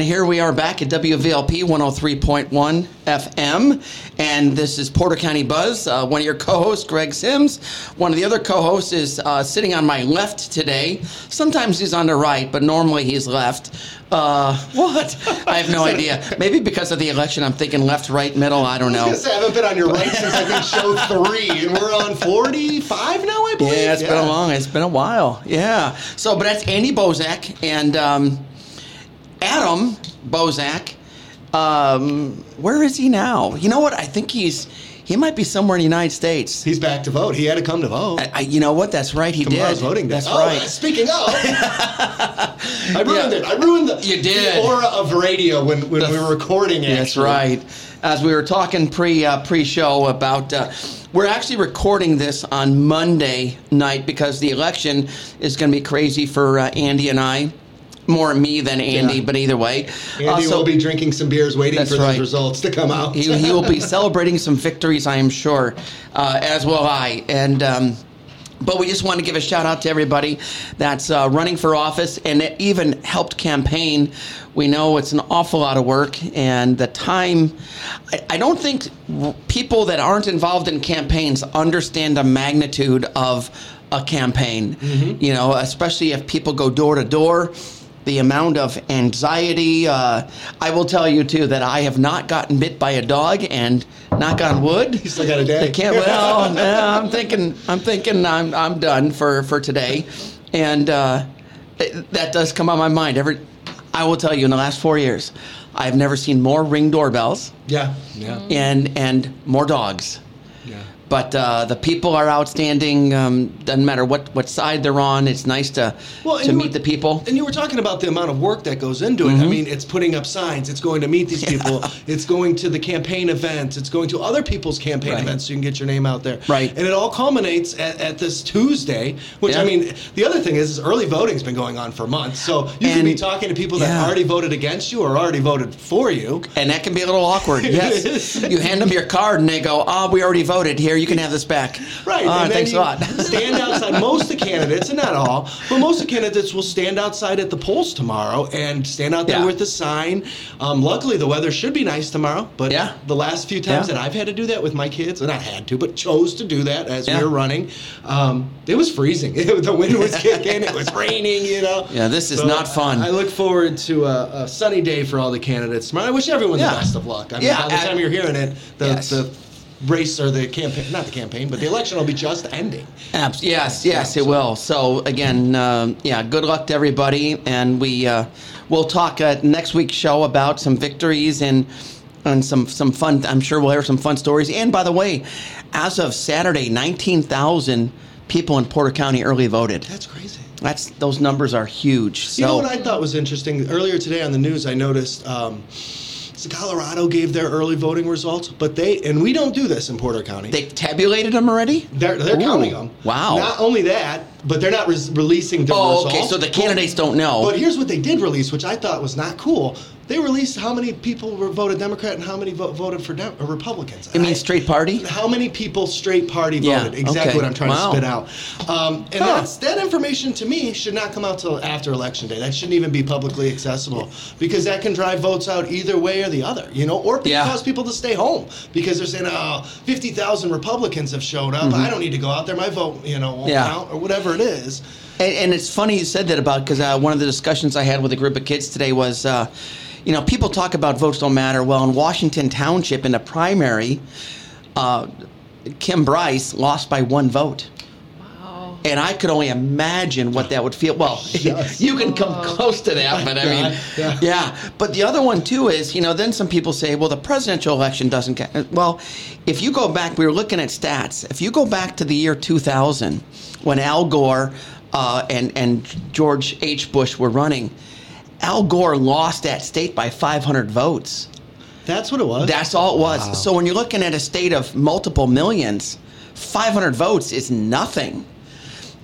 And here we are back at WVLP 103.1 FM. And this is Porter County Buzz. Uh, one of your co hosts, Greg Sims. One of the other co hosts is uh, sitting on my left today. Sometimes he's on the right, but normally he's left. Uh, what? I have no idea. Maybe because of the election, I'm thinking left, right, middle. I don't I know. was say, I haven't been on your right since I think show three, and we're on 45 now, I believe. Yeah, it's been a long, it's been a while. Yeah. So, but that's Andy Bozak and um, Adam Bozak. Um, where is he now? You know what? I think he's he might be somewhere in the United States. He's back to vote. He had to come to vote. I, I, you know what? That's right. He Tomorrow's did. voting day. That's oh, right. Speaking of, I ruined Yeah. it. I ruined the, You did. the aura of radio when, when we were recording it. That's right. As we were talking pre uh, pre show about, uh, we're actually recording this on Monday night because the election is going to be crazy for uh, Andy and I. More me than Andy, Yeah. but either way. Andy Uh, so will be drinking some beers, waiting for those results to come out. he, he will be celebrating some victories, I am sure, uh, as will I. And um, but we just want to give a shout out to everybody that's uh, running for office and even helped campaign. We know it's an awful lot of work, and the time. I, I don't think people that aren't involved in campaigns understand the magnitude of a campaign. You know, especially if people go door to door the amount of anxiety. Uh, I will tell you too that I have not gotten bit by a dog, and knock on wood. You still got a day. They can't. Well, no, I'm thinking. I'm thinking. I'm I'm done for for today, and uh, it- that does come on my mind. Every, I will tell you, in the last four years, I've never seen more ring doorbells yeah, yeah, and and more dogs. yeah. But uh, the people are outstanding. Um, doesn't matter what, what side they're on. It's nice to Well, to meet were- the people. And you were talking about the amount of work that goes into it. I Mm-hmm. mean, it's putting up signs, it's going to meet these people, it's going to the campaign events, it's going to other people's campaign Right. events so you can get your name out there. Right. And it all culminates at, at this Tuesday, which Yeah. I mean, the other thing is, is early voting's been going on for months. So you can be talking to people that yeah. already voted against you or already voted for you. And that can be a little awkward. Yes. you hand them your card and they go, "Oh, we already voted. Here, you can have this back." Right. Oh, and then thanks a lot. stand outside. Most of the candidates, and not all, but most of the candidates will stand outside at the polls tomorrow and stand out there Yeah. with a sign. Um, luckily, the weather should be nice tomorrow. But Yeah. the last few times Yeah. that I've had to do that with my kids, and I had to, but chose to do that as we were running, um, it was freezing. the wind was kicking. It was raining. You know. Yeah, this is not fun. I look forward to a, a sunny day for all the candidates tomorrow. I wish everyone the best of luck. I mean, Yeah, by the I- time you're hearing it, the, Yes. the race or the campaign, not the campaign, but the election will be just ending. Abs- yes, yes, it will. So again, um, yeah, good luck to everybody, and we uh, we'll talk at next week's show about some victories and and some some fun. I'm sure we'll hear some fun stories. And by the way, as of Saturday, nineteen thousand people in Porter County early voted. That's crazy. That's those numbers are huge. So You know what I thought was interesting? Earlier today on the news, I noticed um, so Colorado gave their early voting results, but they and we don't do this in Porter County. they tabulated them already. they're they're Ooh, counting them. wow. Not only that, but they're not res- releasing the Oh, results. okay. So the candidates don't know. But here's what they did release, which I thought was not cool. They released how many people were voted Democrat and how many vo- voted for Dem- Republicans. It means I- straight party. How many people straight party Yeah, voted? Exactly okay. what I'm trying Wow. to spit out. Um, and Huh. that's that information to me should not come out till after election day. That shouldn't even be publicly accessible because that can drive votes out either way or the other. You know, or Yeah. cause people to stay home because they're saying, "Oh, 50,000 Republicans have showed up. I don't need to go out there. My vote, you know, won't Mm-hmm. Yeah. count or whatever it is." And, and it's funny you said that about because uh, one of the discussions I had with a group of kids today was, uh, you know, people talk about votes don't matter. Well, in Washington Township, in the primary, uh, Kim Bryce lost by one vote. And I could only imagine what that would feel. Well, Yes. you can come close to that, but I mean, Yeah, yeah. yeah. But the other one too is, you know, then some people say, well, the presidential election doesn't count. Well, if you go back, we were looking at stats. If you go back to the year 2000, when Al Gore uh, and and George H. Bush were running, Al Gore lost that state by 500 votes. That's what it was. That's all it was. Wow. So when you're looking at a state of multiple millions, 500 votes is nothing.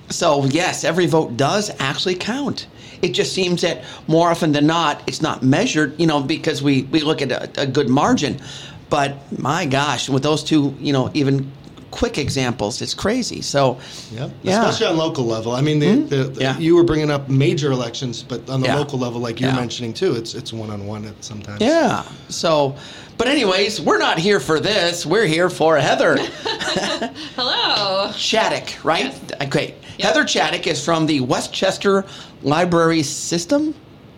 So yes, every vote does actually count. It just seems that more often than not, it's not measured, you know, because we, we look at a, a good margin. But my gosh, with those two, you know, even quick examples. It's crazy. So, Yep. Yeah. Especially on local level. I mean, the, the, the- Yeah. you were bringing up major elections, but on the Yeah. local level, like you're Yeah. mentioning too, it's it's one on one at sometimes. yeah. So, but anyways, we're not here for this. We're here for Heather Hello. Chaddock, right? Yes. Okay. Yep. Heather Chaddock is from the Westchester Library System.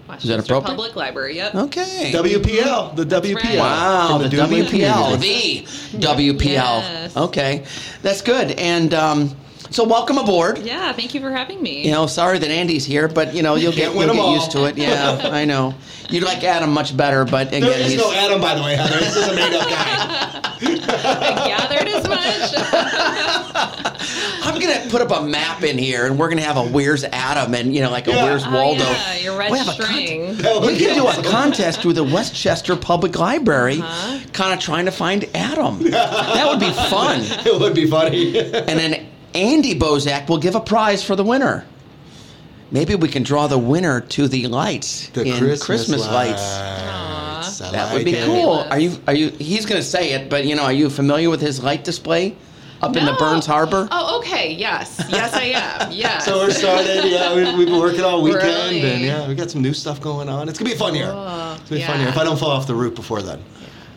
Westchester appropriate? Public Library. Yep. Okay. WPL, the WPL. right. Wow, from the, Doobie WPL, community. the WPL. Yes. Okay, that's good. And um, so, welcome aboard. Yeah. Thank you for having me. You know, sorry that Andy's here, but you know you'll get, you'll get 'em all. used to it. Yeah, I know. You'd like Adam much better, but again, There is he's no Adam, by the way, Heather. This is a made up guy. I gathered as much. I'm gonna put up a map in here, and we're gonna have a Where's Adam, and you know, like a Yeah. Where's Oh, Waldo. yeah, your red We have a con- string. We be could do a contest through the Westchester Public Library, Uh-huh. kind of trying to find Adam. That would be fun. It would be funny. And then Andy Bozak will give a prize for the winner. Maybe we can draw the winner to the lights The in Christmas, lights. lights. I That would be it. cool. Are you? Are you? He's going to say it, but you know, are you familiar with his light display up in the Burns Harbor? Oh, okay. Yes. Yes, I am. Yes. So we're started. Yeah, we, we've been working all weekend, Really? and yeah, we got some new stuff going on. It's gonna be a fun year. Oh, it's gonna be a fun yeah. year if I don't fall off the roof before then.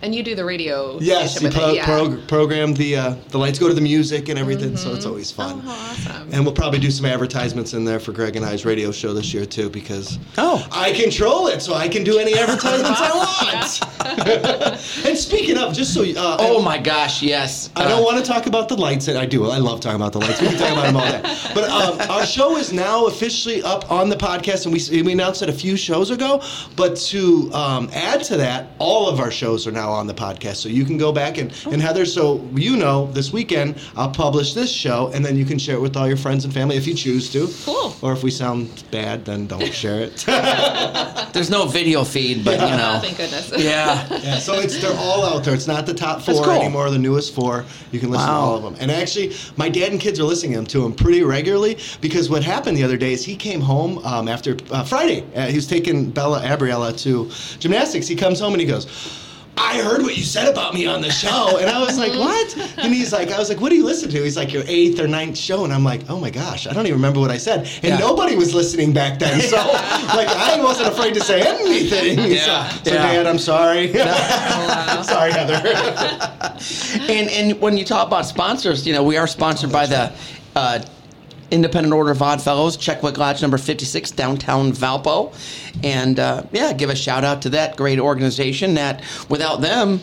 And you do the radio Yes, station you with pro- it. Yeah. pro- program the uh, the lights go to the music and everything, so it's always Oh, fun. how awesome. And we'll probably do some advertisements in there for Greg and I's radio show this year too, because Oh. I control it, so I can do any advertisements I want. and speaking of, just so you- uh, Oh my gosh, yes. I Uh, don't want to talk about the lights. And I do. I love talking about the lights. We can talk about them all day. But um, our show is now officially up on the podcast, and we, we announced it a few shows ago. But to um, add to that, all of our shows are now on the podcast, so you can go back and, and Heather. So you know, this weekend I'll publish this show, and then you can share it with all your friends and family if you choose to. Cool. Or if we sound bad, then don't share it. There's no video feed, but you Oh, know. thank goodness. Yeah. Yeah, so it's they're all out there. It's not the top four cool. anymore, the newest four. You can listen Wow. to all of them. And actually, my dad and kids are listening to them pretty regularly because what happened the other day is he came home um, after uh, Friday. Uh, he was taking Bella Abriella to gymnastics. He comes home and he goes. I heard what you said about me on the show, and I was like, "What?" And he's like, "I was like, what do you listen to?" He's like, "Your eighth or ninth show," and I'm like, "Oh my gosh, I don't even remember what I said." And Yeah. nobody was listening back then, so like I wasn't afraid to say anything. Yeah. So, so Yeah. Dad, I'm sorry. wow. Sorry, Heather. And and when you talk about sponsors, you know, we are sponsored by the uh, Independent Order of Odd Fellows, Checkwick Lodge number 56, downtown Valpo. And uh, yeah, give a shout out to that great organization that without them,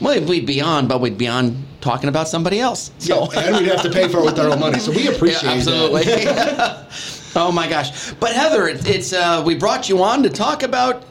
well, we'd be on, but we'd be on talking about somebody else. So So, and we'd have to pay for it with our own money. So we appreciate Yeah, absolutely. oh my gosh! But Heather, it's uh, we brought you on to talk about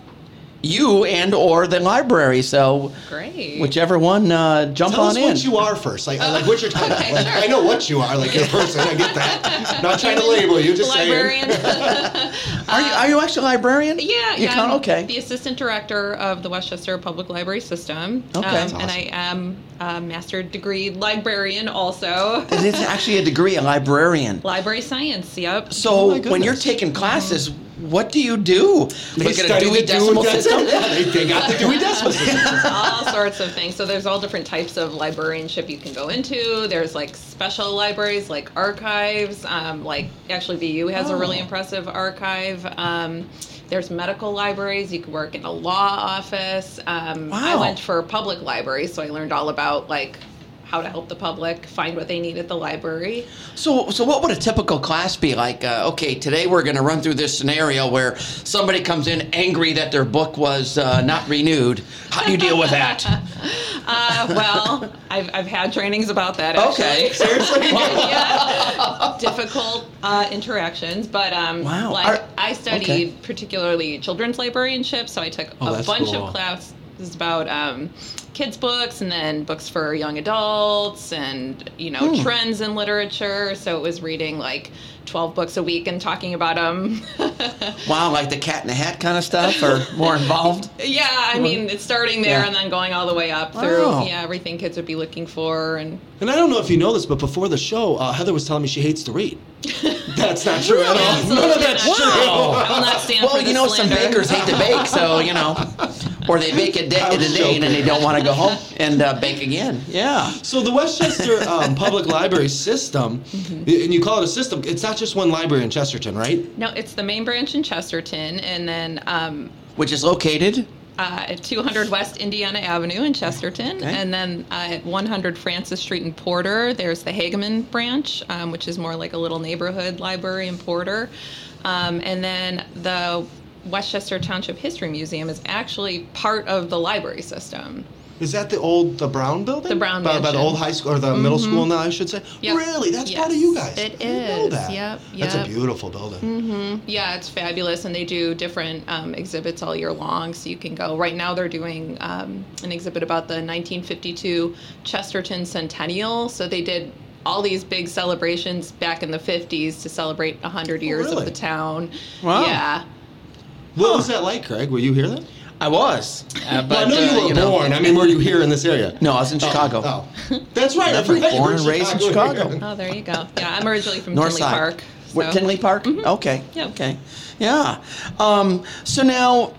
you and or the library. So Great. whichever one, uh, jump Tell on us in. what you are first. Like, like what's your title? Okay, like, sure. I know what you are, like your person. I get that. Not trying to label you, just Librarian. saying. are you are you actually a librarian? Yeah, You yeah. count? I'm Okay. The assistant director of the Westchester Public Library System. Okay. Um, That's And I am a master degree librarian also. And it's actually a degree, a librarian. Library science, yep. So Oh when you're taking classes, what do you do? They Look at a study Dewey the Decimal that's System. Yeah, they, they got the Dewey Decimal System. all sorts of things. So there's all different types of librarianship you can go into. There's like special libraries, like archives. Um, like actually, VU has a really Oh. impressive archive. Um, there's medical libraries. You can work in a law office. Um, I went for public libraries, so I learned all about like how to help the public find what they need at the library. So, so what would a typical class be like? Uh, okay, today we're going to run through this scenario where somebody comes in angry that their book was uh, not renewed. How do you deal with that? Uh, well, I've, I've had trainings about that. Actually. Okay. Seriously? yeah, difficult uh, interactions. But um, Wow. like Are- I studied okay. particularly children's librarianship, so I took Oh, a bunch cool. of classes about um, kids books and then books for young adults and you know Hmm. trends in literature. So it was reading like. 12 books a week and talking about them. Wow, like the Cat in the Hat kind of stuff, or more involved? yeah, I mean, it's starting there Yeah. and then going all the way up through, Wow. yeah, everything kids would be looking for. And And I don't know if you know this, but before the show, uh, Heather was telling me she hates to read. That's not true at all. None of that's not true. true. I will not stand Well, for you know, some bakers hate to bake, so you know. Or they bake a day I in a day and then they don't want to go home and uh, bake again. Yeah. So the Westchester um, Public Library system, Mm-hmm. and you call it a system. It's not just one library in Chesterton, right? No, it's the main branch in Chesterton, and then um, Which is located. uh, at 200 West Indiana Avenue in Chesterton, Okay. and then uh, at 100 Francis Street in Porter, there's the Hageman branch, um, which is more like a little neighborhood library in Porter. Um, and then the Westchester Township History Museum is actually part of the library system. Is that the old the Brown building? The Brown by, by the old high school or the middle school now, I should say. Yep. Really, that's part of you guys. it I is. that. Yep, That's a beautiful building. Yeah, it's fabulous, and they do different um, exhibits all year long. So you can go. Right now, they're doing um, an exhibit about the 1952 Chesterton Centennial. So they did all these big celebrations back in the 50s to celebrate 100 years really? of the town. Wow. Yeah. What was that like, Craig? Were you here then? I was. Uh, but, well, I know uh, you were know- born. I mean, were you here in this area? No, I was in Chicago. Oh, that's right. I Never forgot born and raised in Chicago. here. Oh, there you go. Yeah, I'm originally from North Tinley side. Park. What, so- Tinley Park? Okay. Yep. Okay. Yeah. Um, so now,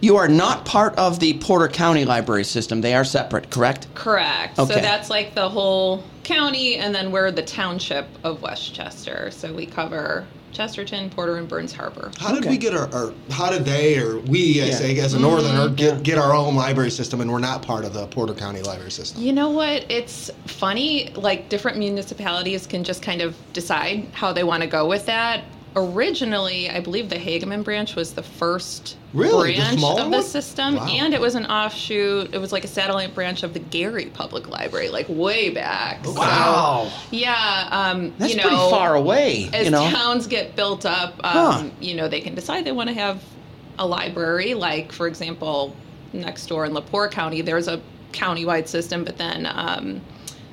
you are not part of the Porter County Library System. They are separate, correct? Correct. Okay. So that's like the whole county, and then we're the township of Westchester. So we cover Chesterton, Porter, and Burns Harbor. How did Okay. we get our, our? How did they or we, I Yeah. say, as a northerner, mm-hmm. get, Yeah. get our own library system, and we're not part of the Porter County library system? You know what? It's funny. Like different municipalities can just kind of decide how they want to go with that. Originally, I believe the Hageman branch was the first Really? Branch smaller of the one? system, Wow. and it was an offshoot. It was like a satellite branch of the Gary Public Library, like way back. So, Wow. yeah, um, That's you know, pretty far away. as you know. towns get built up, um, Huh. you know, they can decide they want to have a library. Like, for example, next door in LaPorte County, there's a countywide system, but then um,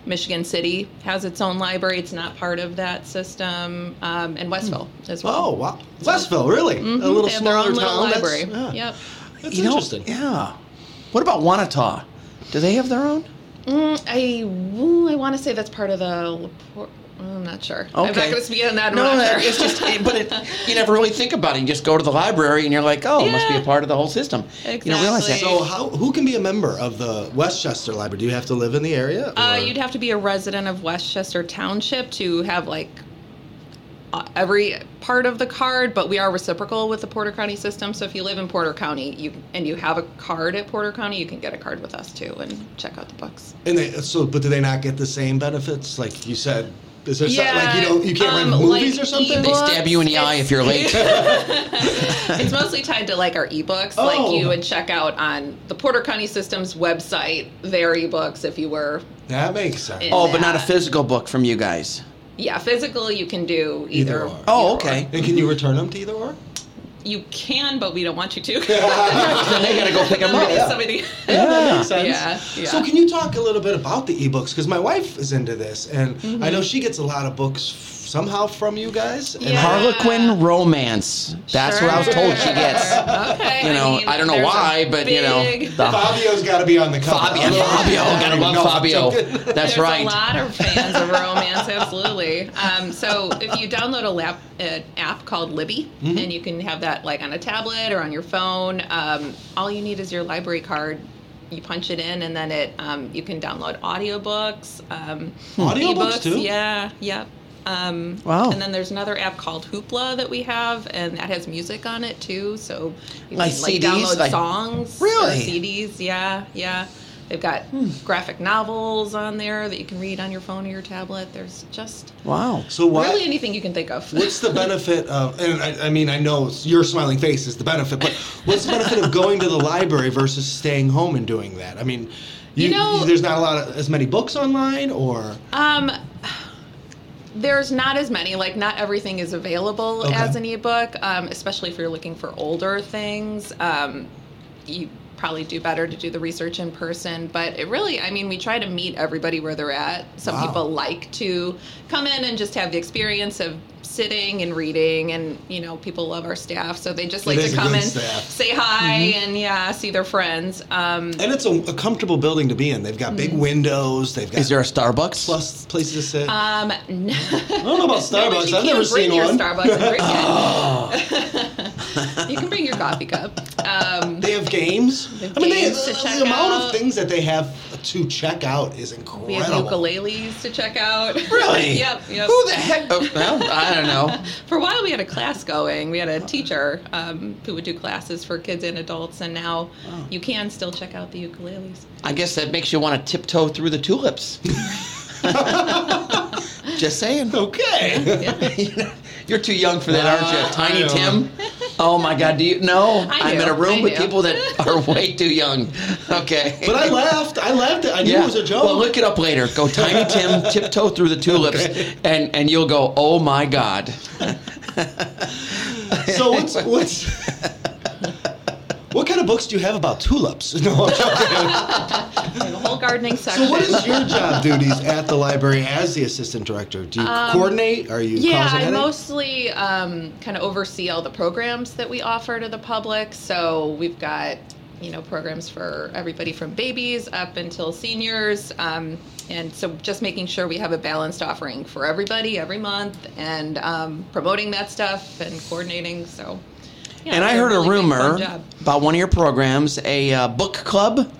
Michigan City has its own library. It's not part of that system, um, and Westville as well. Oh wow, Westville, really? Mhm, A little they have their smaller own little town. That's- library. yeah. Yep. That's you know, interesting. Yeah. What about Wanatah? Do they have their own? Mm, I ooh, I want to say that's part of the. LaPorte, I'm not sure. I'm not Okay. going to speak on that. I'm no, not sure. it's just, but it, you never really think about it. You just go to the library and you're like, oh, it must be a part of the whole system. You don't realize that. Exactly. So how who can be a member of the Westchester Library? Do you have to live in the area? Uh, you'd have to be a resident of Westchester Township to have like uh, every part of the card, but we are reciprocal with the Porter County system. So if you live in Porter County, you and you have a card at Porter County, you can get a card with us too and check out the books. And they, so, but do they not get the same benefits? Like you said, is there something like you Yeah, don't you can't um, rent movies like or something? they stab you in the eye if you're late. it's mostly tied to like our ebooks. Oh. Like you would check out on the Porter County System's website their ebooks if you were that makes sense. In- oh, but not a physical book from you guys. yeah physical. You can do Either either. or. Oh, either okay. And can you return them to either or? You can, but we don't want you to. then they gotta go pick them up. Yeah. somebody. Yeah, that Yeah. makes sense. Yeah, yeah. So can you talk a little bit about the ebooks? Because my wife is into this, and Mm-hmm. I know she gets a lot of books f- somehow from you guys. And Yeah. Harlequin romance. That's what I was told she gets. Okay. You know, mean, I don't know there's a why, but you know, big- the Fabio's got to be on the cover. Fabio, Otherwise- Fabio, gotta love No, I'm Fabio. joking. That's There's right. a lot of fans of romance, absolutely. Um, so if you download a lap, an app called Libby, Mm-hmm. and you can have that like on a tablet or on your phone, um, all you need is your library card. You punch it in, and then it um, you can download audiobooks. Um, Audiobooks, ebooks, too? Yeah, yep. Um, Wow. And then there's another app called Hoopla that we have, and that has music on it too. So you Like can like CDs? download Like- songs, Really? CDs. Yeah, yeah. They've got graphic novels on there that you can read on your phone or your tablet. There's just Wow. So what? really anything you can think of. What's the benefit of? And I, I mean, I know your smiling face is the benefit, but what's the benefit of going to the library versus staying home and doing that? I mean, you, You know- there's not a lot of as many books online, or Um, there's not as many. Like, not everything is available Okay. as an ebook, um, especially if you're looking for older things. Um, you probably do better to do the research in person. But it really, I mean, we try to meet everybody where they're at. Some Wow. people like to come in and just have the experience of sitting and reading and you know people love our staff so they just like to come good and staff. say hi and yeah see their friends um and it's a, a comfortable building to be in. They've got Mm-hmm. big windows. They've got Is there a Starbucks? plus places to sit. um I don't know about No, Starbucks. you I've can never bring seen your one. Starbucks and you can bring your coffee cup. Um, They have have games. They have I mean, they, games to the, check the amount out. of things that they have to check out is incredible. We have ukuleles to check out. Really? yep. Yep. Who the heck? Oh, well, I don't know. For a while, we had a class going. We had a teacher um, who would do classes for kids and adults, and now you can still check out the ukuleles. I guess that makes you want to tiptoe through the tulips. Just saying. Okay. You're too young for that, aren't Uh, you? Tiny I Tim? Oh my God, do you? No, I am in a room with people that are way too young. Okay. but I laughed. I laughed. I knew yeah. it was a joke. Well, look it up later. Go Tiny Tim, tiptoe through the tulips, Okay. and and you'll go, oh my God. so what's what's what kind of books do you have about tulips? No, I'm joking. We a whole gardening section. So what is your job duties at the library as the assistant director? Do you coordinate? Are you Um, Yeah, I mostly um, kind of oversee all the programs that we offer to the public. So we've got, you know, programs for everybody from babies up until seniors. Um, and so just making sure we have a balanced offering for everybody every month and um, promoting that stuff and coordinating. So, yeah, and I heard really a rumor about one of your programs, a uh, book club.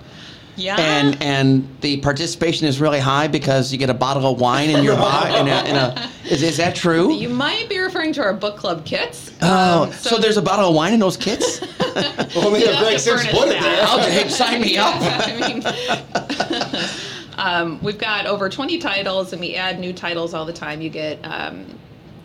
Yeah. and and the participation is really high because you get a bottle of wine in your bottle. In a, in a, is, is that true? you might be referring to our book club kits. oh, Um, so, there's a bottle of wine in those kits? Well, maybe Yeah, Greg Sims furnish put it that. there. I'll hey, sign me up. I mean, um, we've got over 20 titles, and we add new titles all the time. You get um,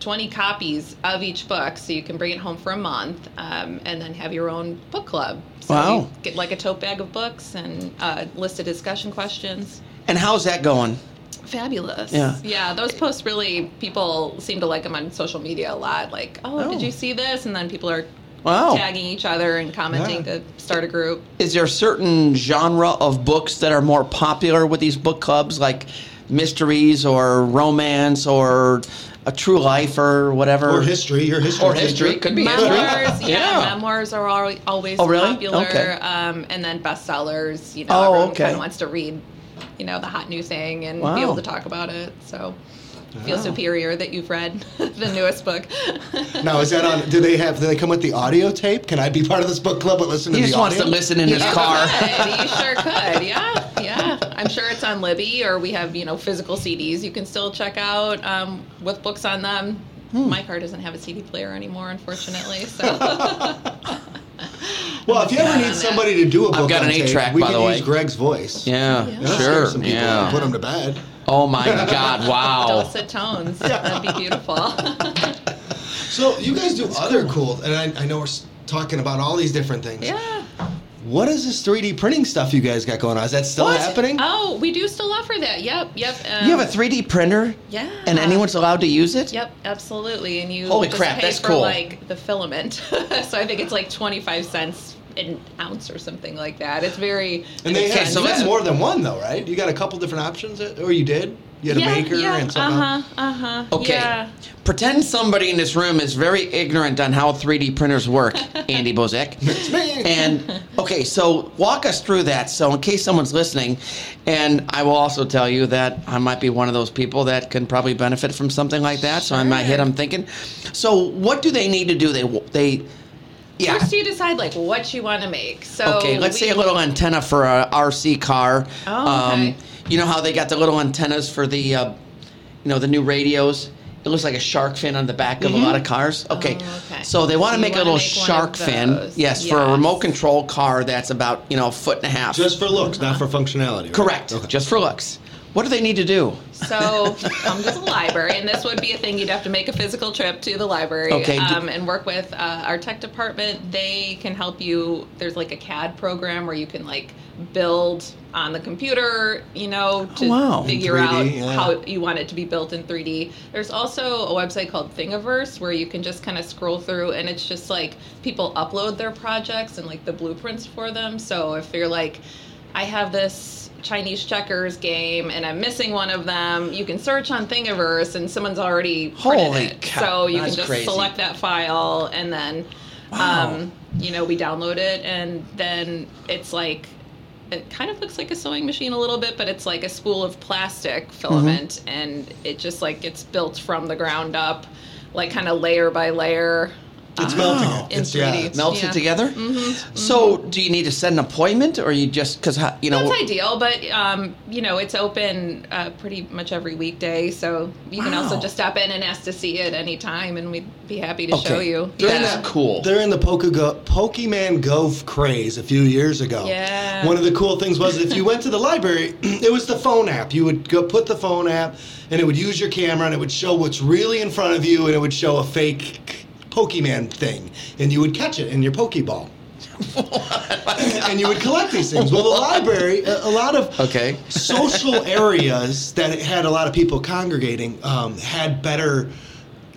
20 copies of each book, so you can bring it home for a month, um, and then have your own book club. So Wow. get like a tote bag of books and uh, list of discussion questions. And how's that going? Fabulous. Yeah. Yeah, those posts really, people seem to like them on social media a lot. Like, oh, Oh. did you see this? And then people are Wow. tagging each other and commenting Yeah. to start a group. Is there a certain genre of books that are more popular with these book clubs, like mysteries or romance or a true life or whatever? Or history. Your history. Or history. teacher. Could be history. memoirs, yeah, Yeah. memoirs are al- always Oh, really? popular. Okay. Um, and then bestsellers, you know, Oh, everyone okay. kind of wants to read, you know, the hot new thing and Wow. be able to talk about it. So feel Wow. superior that you've read the newest book. Now, is that on? Do they have? Do they come with the audio tape? Can I be part of this book club but listen to He the just wants to listen in his car. could. You sure could. Yeah, yeah. I'm sure it's on Libby, or we have you know physical CDs you can still check out um, with books on them. Hmm. My car doesn't have a CD player anymore, unfortunately. So Well, if you ever need somebody to do a book I've got on an tape, eight-track, we by can the way. use Greg's voice. Yeah, Yeah. That'll sure. some people and Yeah. put them to bed. Oh my God! Wow. dulcet tones. Yeah. That'd be beautiful. So you guys do other cool, and I, I know we're talking about all these different things. yeah. What is this 3D printing stuff you guys got going on? Is that still What? happening? Oh, we do still offer that. Yep. Yep. Um, You have a 3D printer, Yeah. and anyone's allowed to use it. Yep, absolutely. And you Holy crap, pay that's for cool. like the filament. so I think it's like 25 cents an ounce or something like that. It's very and they Okay, have, so you that's- more than one though, right? You got a couple different options, or you did? You had a yeah, maker yeah, and something. else? Uh-huh. Uh-huh. Okay. Yeah. Pretend somebody in this room is very ignorant on how 3D printers work, Andy Bozek. It's me. And okay, so walk us through that. So in case someone's listening, and I will also tell you that I might be one of those people that can probably benefit from something like that. So I might hit. Sure. I'm thinking. So what do they need to do? They they. Yeah. First, you decide like what you want to make. So Okay, let's we- say a little antenna for a RC car. Um, Oh, okay. you know how they got the little antennas for the, uh, you know, the new radios. It looks like a shark fin on the back of a lot of cars. Okay, Oh, okay. so they want to you make a little make shark fin. those. Yes, for a remote control car that's about you know a foot and a half. Just for looks, not for functionality. right? correct. Okay. Just for looks. What do they need to do? So come to the library, and this would be a thing you'd have to make a physical trip to the library Okay, um, and work with uh, our tech department. They can help you. There's like a CAD program where you can like build on the computer, you know, to Oh, wow. figure 3D, out yeah. how you want it to be built in 3D. There's also a website called Thingiverse where you can just kind of scroll through, and it's just like people upload their projects and like the blueprints for them. So if you're like, I have this Chinese checkers game and I'm missing one of them, you can search on Thingiverse and someone's already printed Holy it. cow, So you can just crazy. select that file and then, Wow. um, you know, we download it and then it's like. It kind of looks like a sewing machine a little bit, but it's like a spool of plastic filament, and it just like gets built from the ground up, like kind of layer by layer. It's melting it. In It's, yeah, 3D. it's- melts Yeah. it together. So, do you need to set an appointment, or you just because you know? That's ideal, but um, you know it's open uh, pretty much every weekday, so you can also just stop in and ask to see it anytime, and we'd be happy to show you. During That's that- cool. During the Poke- Go- Pokemon Go craze a few years ago, Yeah. one of the cool things was if you went to the library, it was the phone app. You would go put the phone app, and it would use your camera, and it would show what's really in front of you, and it would show a fake Pokemon thing, and you would catch it in your Pokeball. and you would collect these things. Well, the library, a, a lot of Okay. social areas that had a lot of people congregating um, had better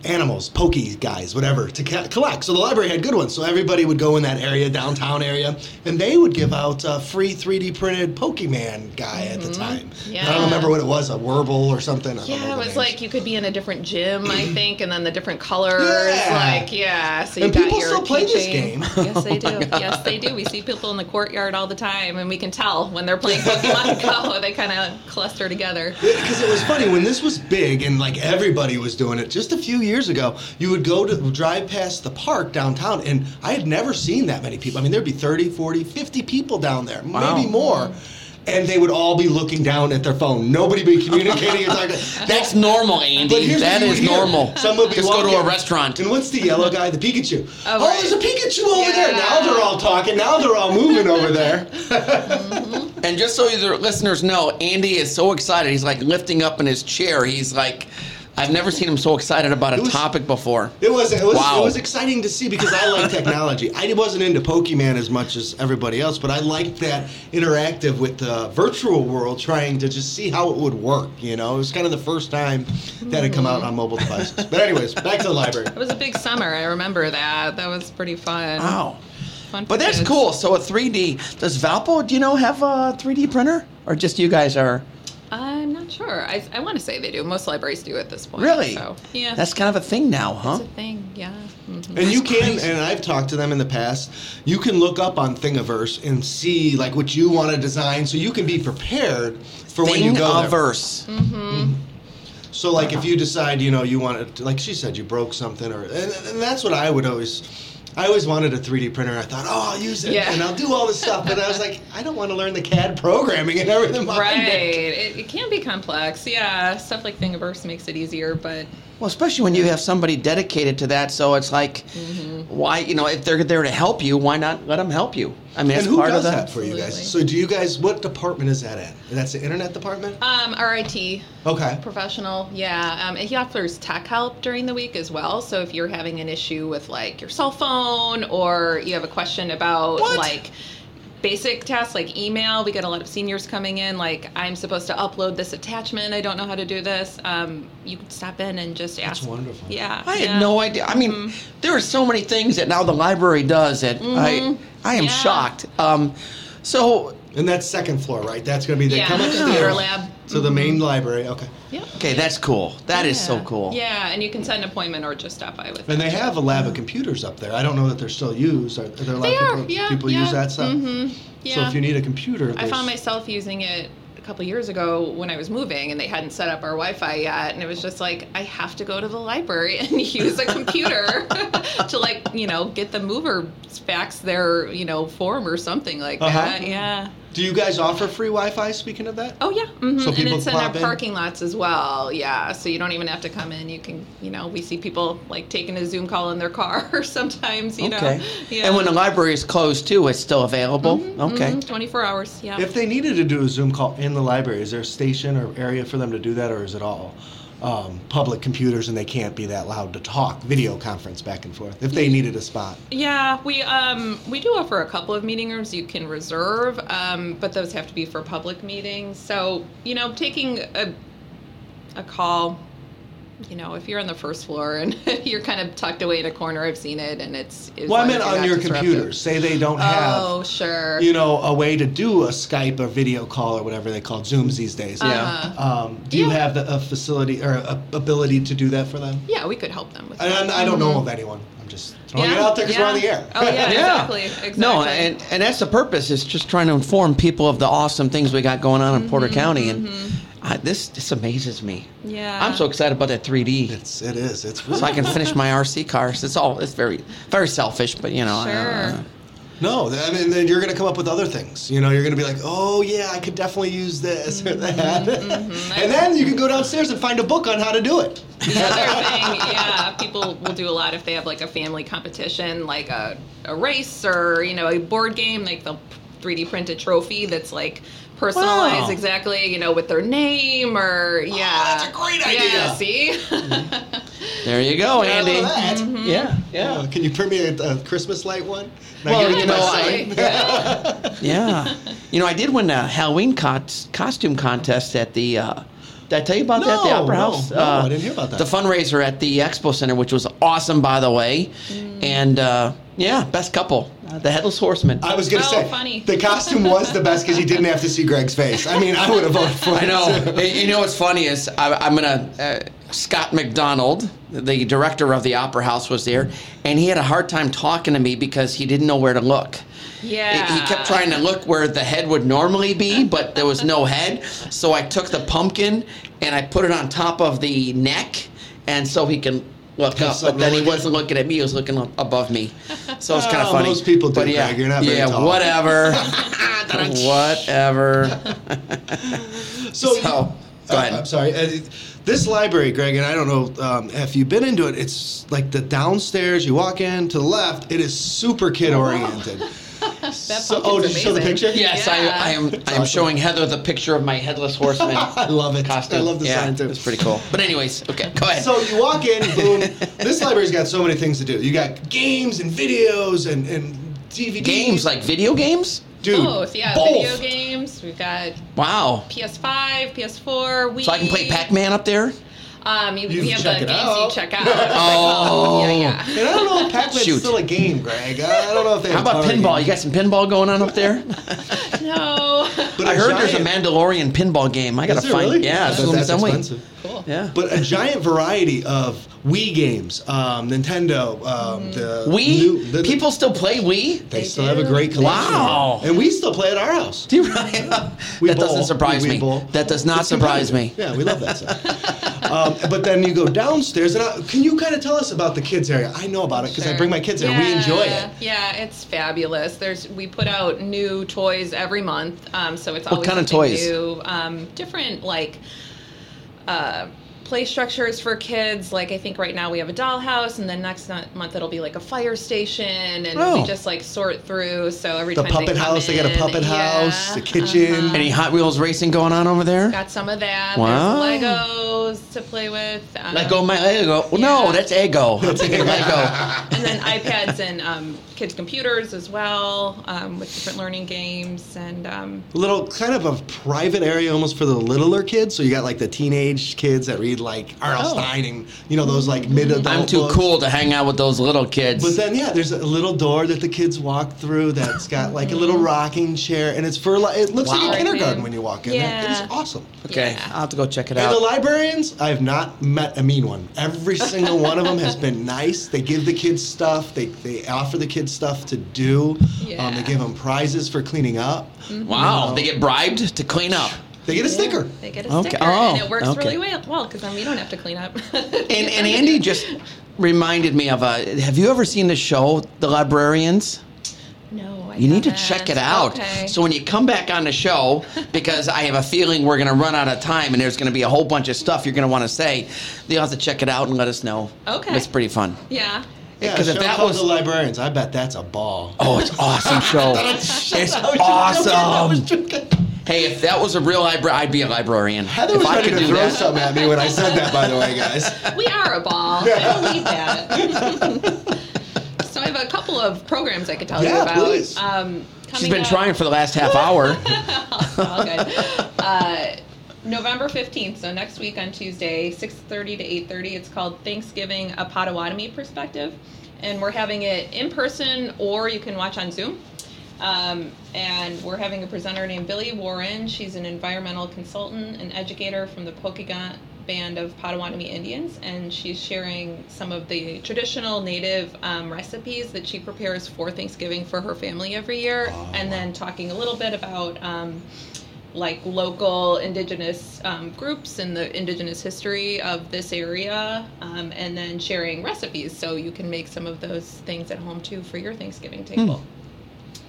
animals, pokey guys, whatever, to ca- collect. So the library had good ones. So everybody would go in that area, downtown area, and they would give out a free 3D printed Pokemon guy at the mm-hmm. time. Yeah. I don't remember what it was, a Werble or something. I don't know Yeah, it was names. like you could be in a different gym, I think, and then the different colors. Yeah. Like, yeah. So you And got people your still play this game. Yes, they do. yes, they do. We see people in the courtyard all the time, and we can tell when they're playing Pokemon Go. They kind of cluster together. Because it was funny when this was big and like everybody was doing it. Just a few years ago, you would go to drive past the park downtown, and I had never seen that many people. I mean, there'd be 30, 40, 50 people down there, Wow. maybe more. And they would all be looking down at their phone. Nobody be communicating and talking. That's normal, But Andy. here's That what you is would hear. normal. Some would be Just go to a restaurant. And what's the yellow guy? The Pikachu. Oh, Oh, right. there's a Pikachu over there. Now they're all talking. Now they're all moving over there. Mm-hmm. And just so the listeners know, Andy is so excited. He's like lifting up in his chair. He's like, I've never seen him so excited about a was- topic before. It was it was Wow. it was exciting to see because I like technology. I wasn't into Pokemon as much as everybody else, but I liked that interactive with the virtual world, trying to just see how it would work. You know, it was kind of the first time that had come out on mobile devices. But anyways, back to the library. It was a big summer. I remember that. That was pretty fun. Wow. Fun But that's kids. cool. So a 3D. Does Valpo, do you know, have a 3D printer? Or just you guys are? I'm not sure. I, I want to say they do. Most libraries do at this point. Really? So yeah, That's kind of a thing now, huh? That's a thing. Yeah. Mhm. And you can, crazy. and I've talked to them in the past. You can look up on Thingiverse and see like what you want to design, so you can be prepared for when you go there. Thingiverse. So like if you decide, you know, you want to, like she said, you broke something, or and, and that's what I would always. I always wanted a 3D printer. I thought, oh, I'll use it Yeah. and I'll do all this stuff. But I was like, I don't want to learn the CAD programming and everything. Right. it. It, it can be complex. Yeah. Stuff like Thingiverse makes it easier, but Well, especially when you have somebody dedicated to that. So it's like, Mm-hmm. why, you know, if they're there to help you, why not let them help you? I mean, And it's who part does of that that. for you guys? So do you guys? What department is that at? That's the internet department. um, RIT Okay. professional. Yeah. Um, and he offers tech help during the week as well. So if you're having an issue with like your cell phone or you have a question about What? like basic tasks like email, we get a lot of seniors coming in like I'm supposed to upload this attachment. I don't know how to do this. Um, you can stop in and just ask. That's wonderful. Yeah. I yeah. had no idea. I mean, Mm-hmm. there are so many things that now the library does that I, I am Yeah. shocked. Um, so, And that's second floor, right? That's going to be they Yeah, come the up computer lab. to the main library. Okay. Yep. okay, that's cool. That is so cool. Yeah, and you can set an appointment or just stop by with. And they have a lab of computers up there. I don't know that they're still used. Are, are there a lot They of people, Yeah. people yeah. use that stuff? hmm Yeah. So if you need a computer, I found myself using it a couple years ago when I was moving and they hadn't set up our Wi-Fi yet, and it was just like I have to go to the library and use a computer to like you know get the mover fax their you know form or something like Uh-huh. that. Yeah. Do you guys offer free Wi-Fi? Speaking of that, Oh yeah. hmm So and it's in our in? parking lots as well. Yeah. So you don't even have to come in. You can you know we see people like taking a Zoom call in their car sometimes. You okay. know. Yeah. And when the library is closed too, it's still available. okay. Mhm, 24 hours. Yeah. if they needed to do a Zoom call in the library, is there a station or area for them to do that, or is it all um, public computers and they can't be that loud to talk, video conference back and forth? If they needed a spot, Yeah, we um we do offer a couple of meeting rooms you can reserve, um, but those have to be for public meetings. So you know, taking a a call, you know, if you're on the first floor and you're kind of tucked away in a corner, I've seen it, and it's. as well, I long meant on your disruptive. computers. Say they don't have. Oh, sure. You know, a way to do a Skype or video call or whatever they call Zooms these days. Yeah. Uh-huh. Um, do you have the a facility or a ability to do that for them? Yeah, we could help them with And that. I, I don't know of anyone. I'm just throwing it Yeah, out there because we're on yeah. the air. Oh, yeah. Yeah. Exactly, exactly. No, and, and that's the purpose is just trying to inform people of the awesome things we got going on in Porter Mm-hmm, County. And I, this this amazes me. Yeah. I'm so excited about that 3D. It's it is. It's really so I can finish my RC cars. It's all it's very very selfish, but you know. I- Sure. uh, No, th- I mean, then you're going to come up with other things. You know, you're going to be like, oh, yeah, I could definitely use this or that. and then you can go downstairs and find a book on how to do it. The other thing, yeah, people will do a lot if they have like a family competition, like a, a race or, you know, a board game, like they'll 3D print a trophy that's like personalized Wow. exactly, you know, with their name or, yeah. that's a great idea. Yeah, idea. see? there you go, Yeah, Andy. Mm-hmm. Yeah, Uh, yeah. can you print me a, a Christmas light one? And Well, give it to you know. I- yeah. Yeah. You know, I did win a Halloween cos- costume contest at the. Uh, did I tell you about that? The Opera no, House. no, uh, I didn't hear about that. The fundraiser at the Expo Center, which was awesome, by the way. Mm. And uh, yeah, best couple, uh, the Headless Horseman. I was going to Oh, say, funny. the costume was the best because you didn't have to see Greg's face. I mean, I would have voted for. I know. too. You know what's funny is I, I'm gonna. Uh, Scott McDonald, the director of the Opera House, was there, and he had a hard time talking to me because he didn't know where to look. Yeah. He- He kept trying to look where the head would normally be, but there was no head. So I took the pumpkin and I put it on top of the neck, and so he can look Have up. But something then he look wasn't looking at me; he was looking above me. So it's kind of Oh, funny. most people do, But yeah, Greg. You're not very yeah, whatever, whatever. So, So, go Uh, ahead. I'm sorry. Uh, this library, Greg, and I don't know um, if you've been into it. It's like the downstairs. You walk in to the left. It is super kid oriented. That So- oh, did you show the picture? Yes, Yeah. I, I am. I am awesome. showing Heather the picture of my headless horseman I love it. costume. I love the yeah, sign too. It's pretty cool. But anyways, okay, go ahead. So you walk in, boom. this library's got so many things to do. You got games and videos and, and DVDs. games like video games. dude. Both, yeah. both. Video games. We've got Wow. PS5, PS4, Wii. So I can play Pac-Man up there. Um, you, You we have check the it games out. you check out. Oh. yeah, yeah. And I don't know if Pac-Man's Shoot. still a game, Greg. I don't know if they How have about Atari pinball? You got some pinball going on up there? No. But I heard there's a Mandalorian pinball game. I gotta find. really? Yeah, But some, that's some way. expensive. cool. Yeah. But a giant variety of Wii games, um, Nintendo, um, the Wii. new- the- People still play Wii. They, They still have a great collection. Wow. And we still play at our house. Do you really? We that bowl. doesn't surprise We me. bowl. That does not It's surprise me. Yeah, we love that stuff. um, but then you go downstairs, and I, can you kind of tell us about the kids area? I know about it because I bring my kids there. We enjoy it. Yeah, Yeah, it's fabulous. There's we put out new toys every month, um, so it's What always kind of toys? new. Um, different like uh, play structures for kids. Like I think right now we have a dollhouse, and then next month it'll be like a fire station, and Oh. we just like sort through. So every The time puppet they come house, they got a in, puppet house, yeah, the kitchen. uh-huh. Any Hot Wheels racing going on over there? Got some of that. Wow. There's Legos to play with. Um, Lego, my Lego. Well, no, that's Ego. I'm thinking Lego. and then iPads and um, kids' computers as well, um, with different learning games and um, little kind of a private area almost for the littler kids. So you got like the teenage kids that read like R.L. Oh. Stine and you know those like mid adult. I'm too cool to hang out with those little kids. But then yeah, there's a little door that the kids walk through that's got like a little rocking chair, and it's for like it looks Wow. like a kindergarten when you walk in. Yeah. It's awesome. okay, Yeah. I'll have to go check it out. And the librarians, I have not met a mean one. Every single one of them has been nice. They give the kids stuff. They, they offer the kids stuff to do. Um, they give them prizes for cleaning up. Wow, know. they get bribed to clean up. They get a sticker. they get a Okay. sticker, Oh, and it works okay. really well. Well, because then we don't have to clean up. And, and Andy just reminded me of a. Have you ever seen the show, The Librarians? no, I You need to check it out. Okay. So when you come back on the show, because I have a feeling we're going to run out of time and there's going to be a whole bunch of stuff you're going to want to say, you'll have to check it out and let us know. Okay. It's pretty fun. yeah. Yeah, 'Cause a if that was- the librarians, I bet that's a ball. Oh, it's awesome show. it's awesome. Hey, if that was a real library, I'd be a librarian. Heather if was I ready could to do throw that. something at me when I said that. By the way, guys. We are a ball. I believe that. so I have a couple of programs I could tell you Yeah, about. please. Um, She's coming been up- trying for the last half hour. All good. Uh, November 15th, so next week on Tuesday, 6.30 to 8.30. It's called Thanksgiving, a Potawatomi Perspective. And we're having it in person or you can watch on Zoom. Um, and we're having a presenter named Billy Warren. She's an environmental consultant and educator from the Pokagon Band of Potawatomi Indians, and she's sharing some of the traditional native um, recipes that she prepares for Thanksgiving for her family every year, and then talking a little bit about um, like local indigenous um, groups and the indigenous history of this area, um, and then sharing recipes so you can make some of those things at home too for your Thanksgiving table.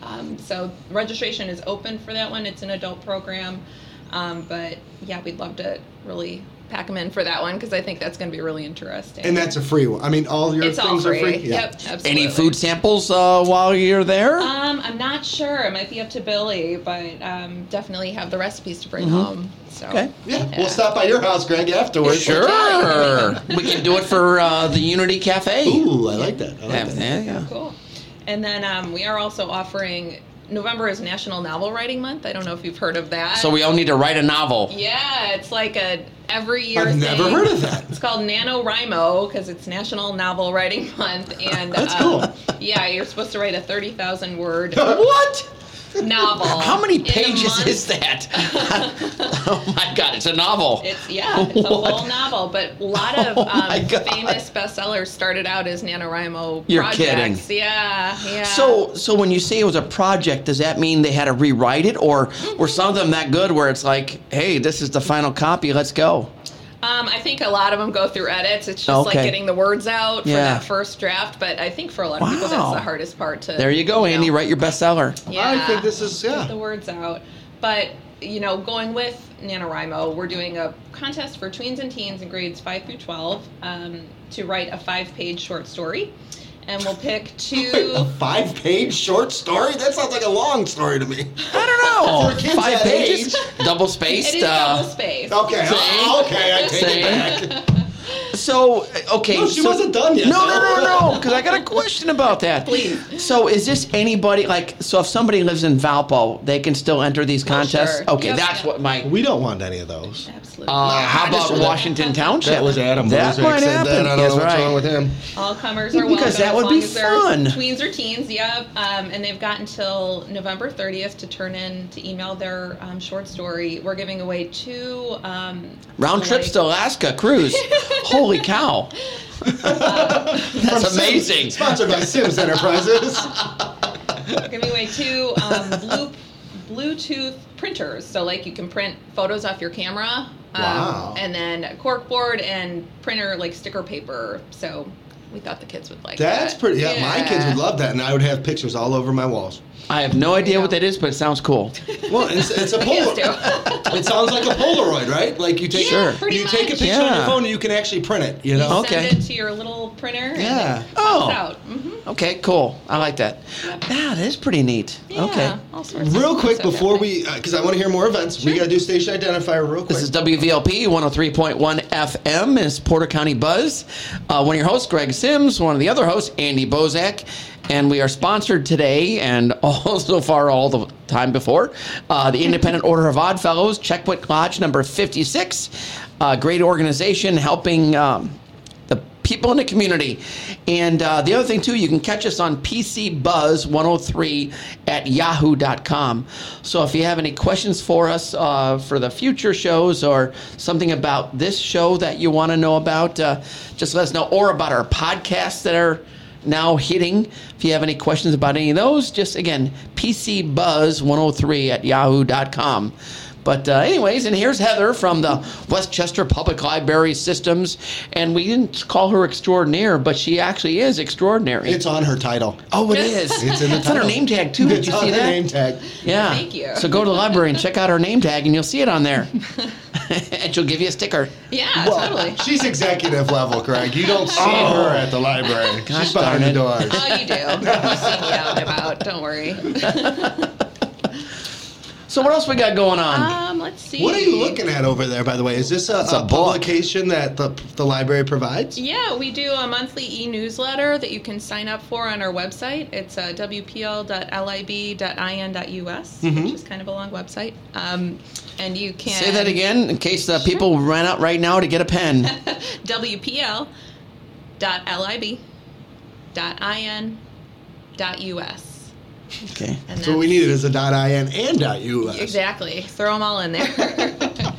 Um, so registration is open for that one. It's an adult program, um, but yeah, we'd love to really pack them in for that one because I think that's going to be really interesting. And that's a free one. I mean, all your it's all things free. are free. Yep, absolutely. Any food samples uh, while you're there? Um, I'm not sure. It might be up to Billy, but um, definitely have the recipes to bring Mm-hmm. home. So Okay. Yeah, we'll stop by your house, Greg, afterwards. Sure. we can do it for uh, the Unity Cafe. Ooh, I like that. I like Yeah, that. yeah, yeah. Cool. And then um, we are also offering. November is National Novel Writing Month. I don't know if you've heard of that. So we all need to write a novel. Yeah, it's like a every year. I've never heard of that. It's called NaNoWriMo because it's National Novel Writing Month, and That's um, Yeah, you're supposed to write a thirty thousand word What? Novel. How many pages is that? oh my God, it's a novel. It's yeah, it's a What? full novel, but a lot of Oh um, God. famous bestsellers started out as NaNoWriMo You're projects. kidding. Yeah, yeah. So, so when you say it was a project, does that mean they had to rewrite it, or were some of them that good where it's like, hey, this is the final copy, let's go? Um, I think a lot of them go through edits. It's just like getting the words out for Yeah. that first draft. But I think for a lot of people, that's the hardest part to. There you go, Andy. know, Write your bestseller. Yeah. I think this is- yeah. Get the words out. But you know, going with NaNoWriMo, we're doing a contest for tweens and teens in grades five through twelve um, to write a five-page short story, and we'll pick two A two. five page short story? That sounds like a long story to me. I don't know. For kids Five that pages, age. double It spaced. is uh, double spaced. Okay, okay, I take it back. So, okay. No, she so- wasn't done yet. No, no, no, no, because I got a question about that. Please. So, is this anybody like? So, if somebody lives in Valpo, they can still enter these contests. sure. Okay, Yep, that's what my. We don't want any of those. Absolutely. Uh, how about Washington Township? That was Adam That Bozak might said happen. that. I don't That's know what's right. wrong with him. All comers are welcome Because welcome that as would long be fun. Tweens or teens, yep. Um, and they've got until November 30th to turn in to email their um, short story. We're giving away two um, Round trips to Alaska cruise. Holy cow! That's From amazing. Sims, sponsored by Sims Enterprises. We're giving away two um, blue, Bluetooth printers. So like you can print photos off your camera. Um, Wow. And then corkboard and printer like sticker paper. So we thought the kids would like that. That's that. pretty. Yeah, my kids would love that, and I would have pictures all over my walls. I have no idea you what that is, but it sounds cool. Well, it's, it's a Kids Polaroid. It sounds like a Polaroid, right? Like you take, Sure. pretty you take a much. picture on Yeah. your phone and you can actually print it. You know. You Okay. Send it to your little printer. Yeah. And it Oh. pops out. hmm Okay, cool. I like that. Yeah, that is pretty neat. Yeah, Okay. all sorts of Real fun quick stuff before happening. we, because I want to hear more events, we got to do station identifier real quick. This is WVLP 103.1 FM. It's Porter County Buzz. Uh, one of your hosts, Greg Sims. One of the other hosts, Andy Bozak. And we are sponsored today and all so far all the time before. Uh, the Independent Order of Odd Fellows, Checkpoint Lodge number 56. Uh, great organization helping um, the people in the community. And uh, the other thing, too, you can catch us on PC Buzz 103 at yahoo.com. So if you have any questions for us uh, for the future shows or something about this show that you want to know about, uh, just let us know. Or about our podcasts that are now hitting. If you have any questions about any of those, just again, PC Buzz 103 at yahoo.com. But uh, anyways, and here's Heather from the Westchester Public Library Systems, and we didn't call her extraordinaire, but she actually is extraordinary. It's on her title. oh, it is. It's in the title. It's on her title. name tag too. Did It's you on see her that? name tag. Yeah. Thank you. So go to the library and check out her name tag, and you'll see it on there, and she'll give you a sticker. Yeah, Well, totally. she's executive level, Craig. You don't see her at the library. Gosh she's behind the doors. Oh, you do. You see me out and about. Don't worry. So what else we got going on? Um, let's see. What are you looking at over there, by the way? Is this a, a a publication that the, the library provides? Yeah, we do a monthly e-newsletter that you can sign up for on our website. It's uh, wpl.lib.in.us, which is kind of a long website. Um, and you can Say that again in case uh, people ran out right now to get a pen. wpl.lib.in.us. Okay. And So what we that's- needed is a .in and .us. Exactly. Throw them all in there.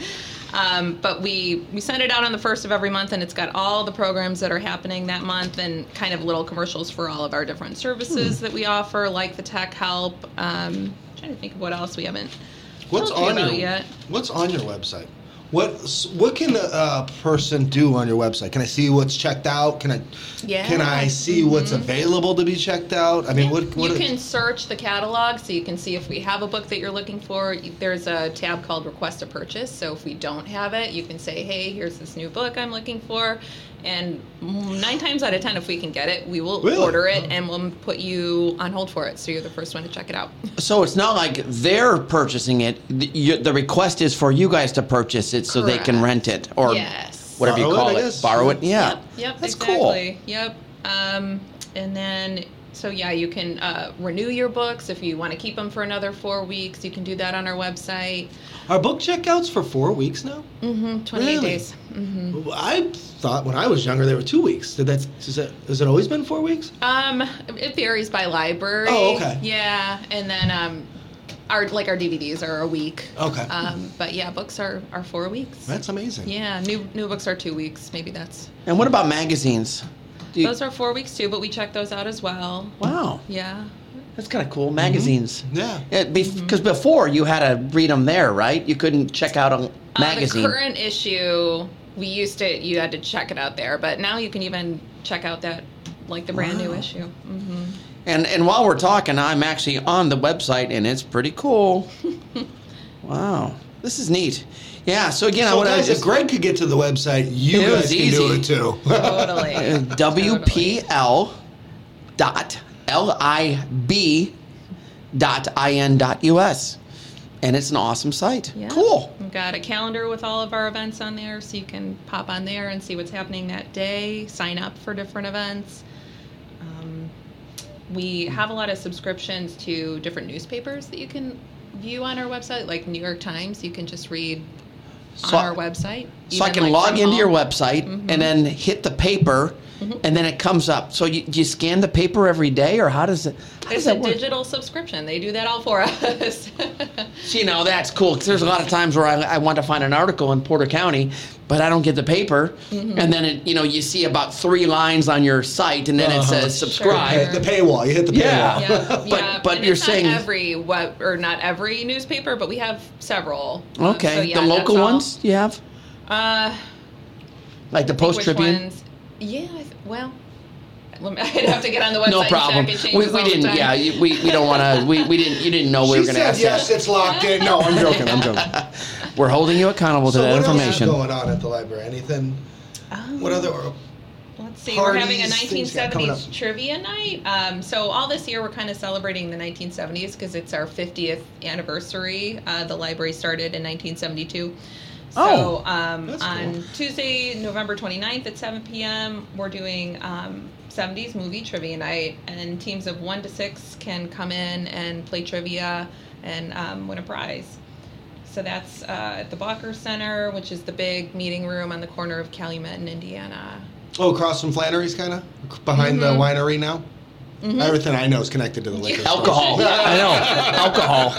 um, but we we send it out on the first of every month, and it's got all the programs that are happening that month, and kind of little commercials for all of our different services that we offer, like the tech help. Um, trying to think of what else we haven't What's told you on your yet. What's on your website? What what can a, a person do on your website? Can I see what's checked out? Can I Yeah. can I see what's mm-hmm. available to be checked out? I mean, what what you can search the catalog so you can see if we have a book that you're looking for. There's a tab called Request a Purchase. So if we don't have it, you can say, hey, here's this new book I'm looking for. And nine times out of ten, if we can get it, we will Really? order it and we'll put you on hold for it. So you're the first one to check it out. So it's not like they're purchasing it. The, you, the request is for you guys to purchase it so they can rent it or yes. whatever you Borrow it, call I it. Borrow it. Yeah. Yep, yep That's exactly. Yep. Um, and then, so yeah, you can uh, renew your books if you want to keep them for another four weeks. You can do that on our website. are book checkouts for four weeks now? Mm-hmm. 28 Really? days. Mm-hmm. I thought when I was younger they were two weeks. Did that is that has it always been four weeks? Um, it varies by library. Oh, okay. Yeah, and then um, our like our DVDs are a week. Okay. Um, but yeah, books are are four weeks. That's amazing. yeah, new new books are two weeks. Maybe that's And what about magazines? Do you- those are four weeks too. But we check those out as well. wow, Yeah. that's kind of cool. Magazines. Yeah. Because before you had to read them there, right? You couldn't check out a Uh, magazine. the current issue, we used to you had to check it out there, but now you can even check out that like the brand new Wow. issue. hmm And and while we're talking, I'm actually on the website, and it's pretty cool. wow, this is neat. Yeah. So again, I So want guys, to if Greg could get to the website, you It was guys can do it too. Totally. WPL dot L I B dot I N dot US. And it's an awesome site. Yeah. Cool. We've got a calendar with all of our events on there, so you can pop on there and see what's happening that day. Sign up for different events. Um, we have a lot of subscriptions to different newspapers that you can view on our website, like New York Times. You can just read So- on our website. So I can like, log into your website Mhm. and then hit the paper and then it comes up. So you, do you scan the paper every day or how does it how does It's that a work? digital subscription. They do that all for us. You know that's cool because there's a lot of times where I, I want to find an article in Porter County, but I don't get the paper, Mm-hmm. and then it, you know you see about three lines on your site, and then it Uh-huh. says subscribe. the paywall. You hit the paywall. Yeah. yeah, But- yeah. but and you're it's saying- not every what or not every newspaper, but we have several. Um, Okay, so yeah, the local that's all. ones you have, Uh, like the Post Tribune. ones- Yeah, I th- well, let me- I'd have to get on the website. No and problem. check. It We, we all didn't. time. Yeah, we, we don't want to. We, we didn't. You didn't know we She were going to said ask yes, that. it's locked in. No, I'm joking. I'm joking. We're holding you accountable to so that what information. else is going on at the library? Anything? Um, What other? Let's see, we're having a parties, things got coming 1970s trivia night. Um, so all this year we're kind of celebrating the 1970s because it's our 50th anniversary. Uh, the library started in 1972. So Oh, um, that's on cool. Tuesday, November 29th at 7 p.m., we're doing um, 70s movie trivia night, and teams of one to six can come in and play trivia and um, win a prize. So that's uh, at the Balker Center, which is the big meeting room on the corner of Calumet and Indiana. Oh, across from Flannery's, kind of behind the winery now. Mhm. Everything I know is connected to the liquor. store. Alcohol. I know. Alcohol.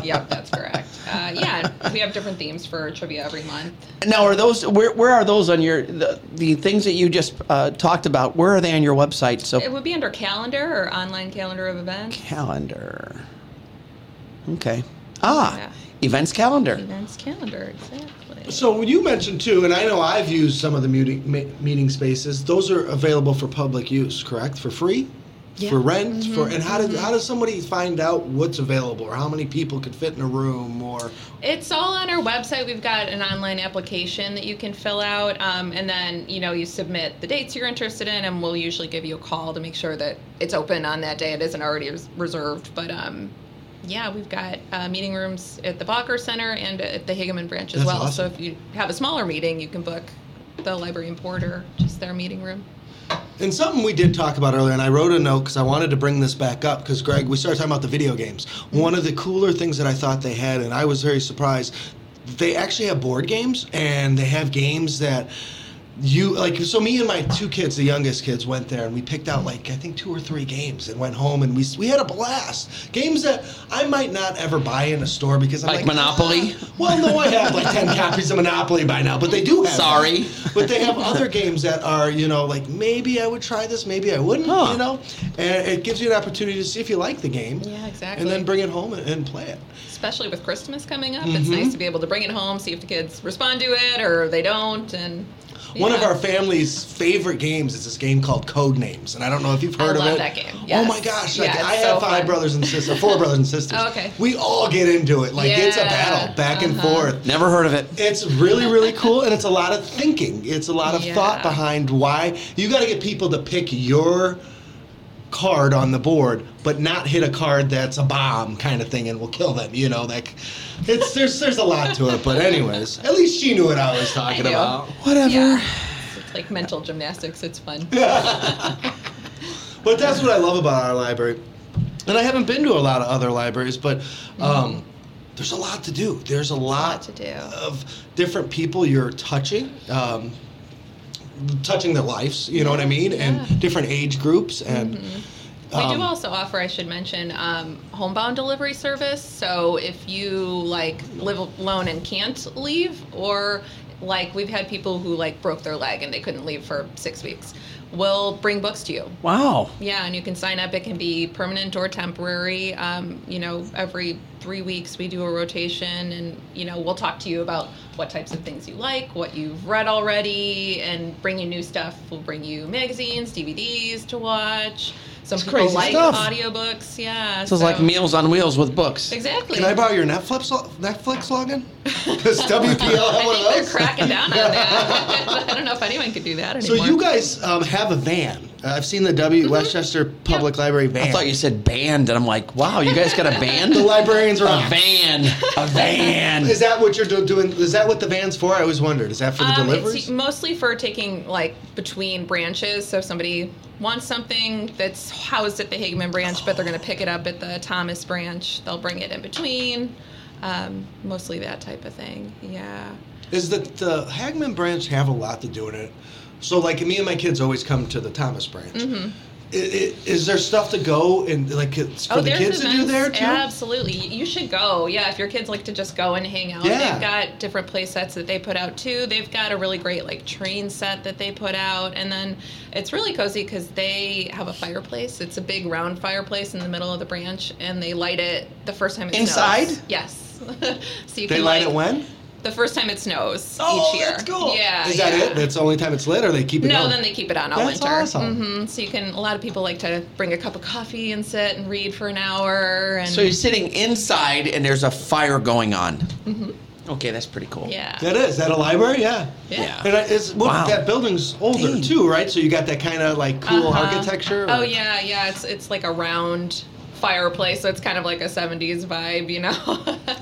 yep, that's correct. Uh, yeah, we have different themes for trivia every month. Now, are those where, where are those on your the, the things that you just uh, talked about? Where are they on your website? So It would be under calendar or online calendar of events. calendar. Okay. Ah, Yeah. events calendar. Events calendar, exactly. So you mentioned too, and I know I've used some of the meeting meeting spaces. Those are available for public use, correct? For free, Yeah. for rent, for and how did how does somebody find out what's available or how many people could fit in a room or It's all on our website. We've got an online application that you can fill out, um, and then you know you submit the dates you're interested in, and we'll usually give you a call to make sure that it's open on that day. It isn't already res- reserved, but um, yeah, we've got uh, meeting rooms at the Balker Center and at the Hageman branch as That's well. awesome. So if you have a smaller meeting, you can book the library in Porter, just their meeting room. And something we did talk about earlier, and I wrote a note because I wanted to bring this back up because Greg, we started talking about the video games. One of the cooler things that I thought they had, and I was very surprised, they actually have board games and they have games that you like so me and my two kids the youngest kids went there and we picked out like i think two or three games and went home and we we had a blast games that i might not ever buy in a store because i'm Like like, Monopoly? "Ah." well no i have like 10 copies of monopoly by now but they do have Sorry. that. but they have other games that are you know like maybe i would try this maybe i wouldn't Huh. you know and it gives you an opportunity to see if you like the game Yeah, exactly. and then bring it home and, and play it Especially with Christmas coming up, it's Mm-hmm. nice to be able to bring it home, see if the kids respond to it or they don't, and One of our family's favorite games is this game called Code Names, and I don't know if you've I heard of love it. that game. Oh my gosh! Like Yeah, it's I so have five fun. brothers and sisters, four brothers and sisters. Oh, okay. We all get into it. Like it's a battle, back and uh-huh. forth. Never heard of it. It's really, really cool, and it's a lot of thinking. It's a lot of Yeah. thought behind why you got to get people to pick your card on the board, but not hit a card that's a bomb kind of thing and will kill them. You know, like it's there's there's a lot to it. But anyways, at least she knew what I was talking I about. Whatever. Yeah. It's like mental gymnastics. It's fun. But that's what I love about our library. And I haven't been to a lot of other libraries, but um, there's a lot to do. There's a lot, to do. of different people you're touching, um, touching their lives. You know what I mean? Yeah. And different age groups. And We um, do also offer, I should mention, um, homebound delivery service. So if you like live alone and can't leave, or like we've had people who like broke their leg and they couldn't leave for six weeks, we'll bring books to you. Wow. Yeah, and you can sign up. It can be permanent or temporary. Um, you know, every three weeks we do a rotation, and you know we'll talk to you about what types of things you like, what you've read already, and bring you new stuff. We'll bring you magazines, DVDs to watch. Some It's people crazy like stuff. audiobooks. Yeah, So it's like Meals on Wheels with books. Exactly. can I borrow your Netflix Netflix login? Does WPL have I one think of they're those? cracking down on that. I don't know if anyone could do that anymore. So you guys um, have a van. Uh, I've seen the W Westchester Public Library van. I thought you said band, and I'm like, wow, you guys got a band? the librarians are a van. A van. Is that what you're do- doing? Is that what the van's for? I always wondered. Is that for the Um, deliveries? It's mostly for taking like between branches. So if somebody wants something that's housed at the Hageman branch, but they're going to pick it up at the Thomas branch, they'll bring it in between. Um, mostly that type of thing. Yeah. is that the Hagman branch have a lot to do in it? So, like, me and my kids always come to the Thomas branch. Mm-hmm. I- I- Is there stuff to go and like it's for the Oh, there's kids to do there too? Absolutely. You should go. Yeah, if your kids like to just go and hang out. Yeah. They've got different play sets that they put out too. They've got a really great like train set that they put out. And then it's really cozy because they have a fireplace. It's a big round fireplace in the middle of the branch and they light it the first time it Inside? snows. Yes. so you They can light like, it when? The first time it snows Oh, each year. that's cool. Yeah. Is that yeah. it? That's the only time it's lit, or they keep it No, going? then they keep it on all That's winter. awesome. hmm So you can. A lot of people like to bring a cup of coffee and sit and read for an hour. And So you're sitting inside, and there's a fire going on. Okay, that's pretty cool. Mm-hmm. yeah, That is. Is that a library? Yeah. yeah. And it's, well, Wow. that building's older Dang. too, right? So you got that kind of like cool Uh-huh. architecture. Oh yeah, yeah. It's it's like a round fireplace, so it's kind of like a '70s vibe, you know.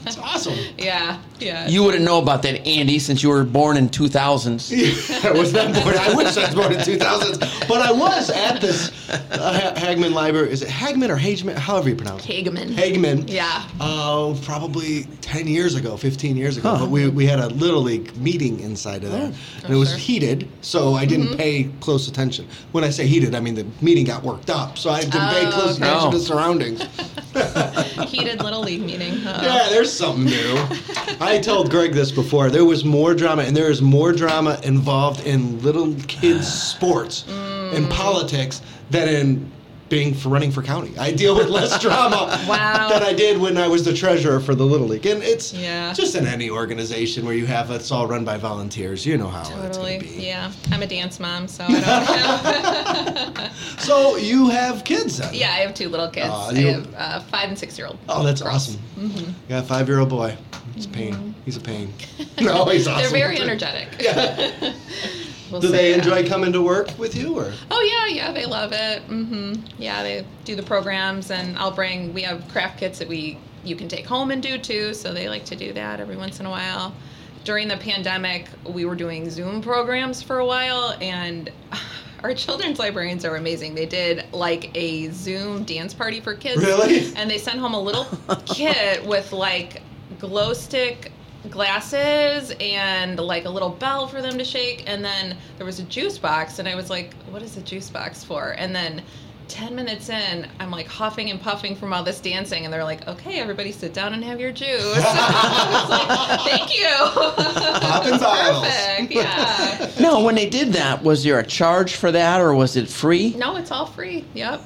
It's awesome. yeah, yeah. You wouldn't know about that, Andy, since you were born in 2000s. I was not born. I wish I was born in 2000s, but I was at this uh, Hagman Library. Is it Hagman or Hageman? However you pronounce it. Hageman. Hagman. Yeah. Oh, probably 10 years ago, 15 years ago. But we, we had a Little League meeting inside of there. and it was sure. heated, so I didn't pay close attention. When I say heated, I mean the meeting got worked up, so I didn't pay Oh, close okay. attention Oh. to surroundings. Heated little league meeting. huh? Yeah, there's something new. I told Greg this before. There was more drama, and there is more drama involved in little kids' sports and politics than in being for running for county. I deal with less drama Wow. than I did when I was the treasurer for the Little League. And it's Yeah. just in any organization where you have it's all run by volunteers. You know how it's Totally. going to be. Yeah. I'm a dance mom, so I don't. So you have kids then? yeah, I have two little kids. Aw, I have uh, five and six year old. Oh, that's awesome. Mm-hmm. You got a five year old boy. He's a pain. He's a pain. No, he's awesome. They're very energetic. We'll Do they enjoy coming to work with you or? Oh yeah, yeah, they love it. Mm-hmm. Yeah, they do the programs, and I'll bring. We have craft kits that we you can take home and do too. So they like to do that every once in a while. During the pandemic, we were doing Zoom programs for a while, and our children's librarians are amazing. They did like a Zoom dance party for kids. Really? And they sent home a little kit with like glow stick glasses and like a little bell for them to shake and then there was a juice box and i was like what is a juice box for and then 10 minutes in i'm like huffing and puffing from all this dancing and they're like okay everybody sit down and have your juice I was like, thank you Popping bottles. perfect yeah No, when they did that, was there a charge for that or was it free? no it's all free yep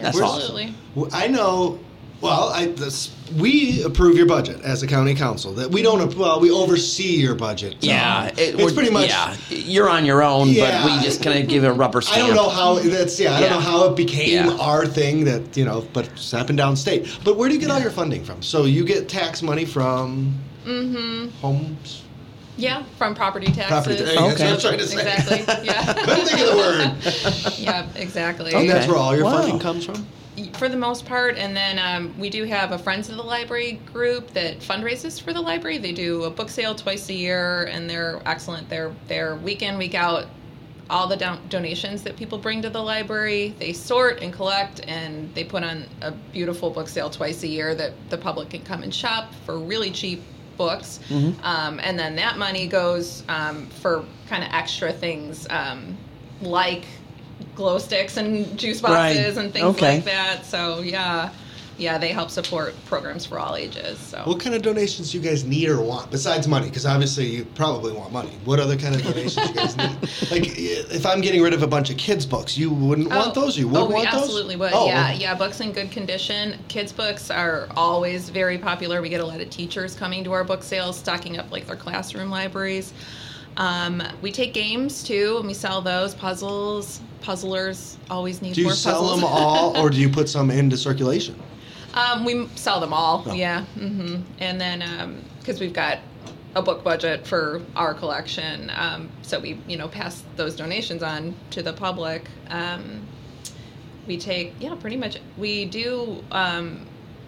That's absolutely Well, I know. Well, I this, we approve your budget as a county council. That we don't. Well, we oversee your budget. So Yeah, it- it's we're- pretty much. Yeah, you're on your own, Yeah. but we just kind of give it a rubber stamp. I stamp. don't know how that's. Yeah, I don't know how it became Yeah. our thing. That you know, but it's happened downstate. But where do you get all your funding from? So you get tax money from mm-hmm homes. yeah from property taxes Property. There you go. Okay. That's what I was trying to say. exactly yeah Couldn't think of the word. yeah exactly And that's where all your Wow. funding comes from. For the most part and then um, we do have a friends of the library group that fundraises for the library. They do a book sale twice a year and they're excellent. They're they're week in week out all the don- donations that people bring to the library they sort and collect and they put on a beautiful book sale twice a year that the public can come and shop for really cheap books. Um, and then that money goes um, for kind of extra things um, like glow sticks and juice Right. boxes and things Okay. like that. So yeah, yeah, they help support programs for all ages. So What kind of donations do you guys need or want besides money? Because obviously you probably want money. What other kind of donations you guys need? Like if I'm getting rid of a bunch of kids' books, you wouldn't want oh. those. You would oh, we want those. absolutely would. Oh, yeah, yeah. Books in good condition. Kids' books are always very popular. We get a lot of teachers coming to our book sales, stocking up like their classroom libraries. Um, we take games too, and we sell those. Puzzles, puzzlers always need more puzzles. Do you more sell puzzles. them all, or do you put some into circulation? Um, we sell them all, Oh. yeah. hmm And then because we've got a book budget for our collection, um, so we you know pass those donations on to the public. Um, we take yeah, pretty much. We do.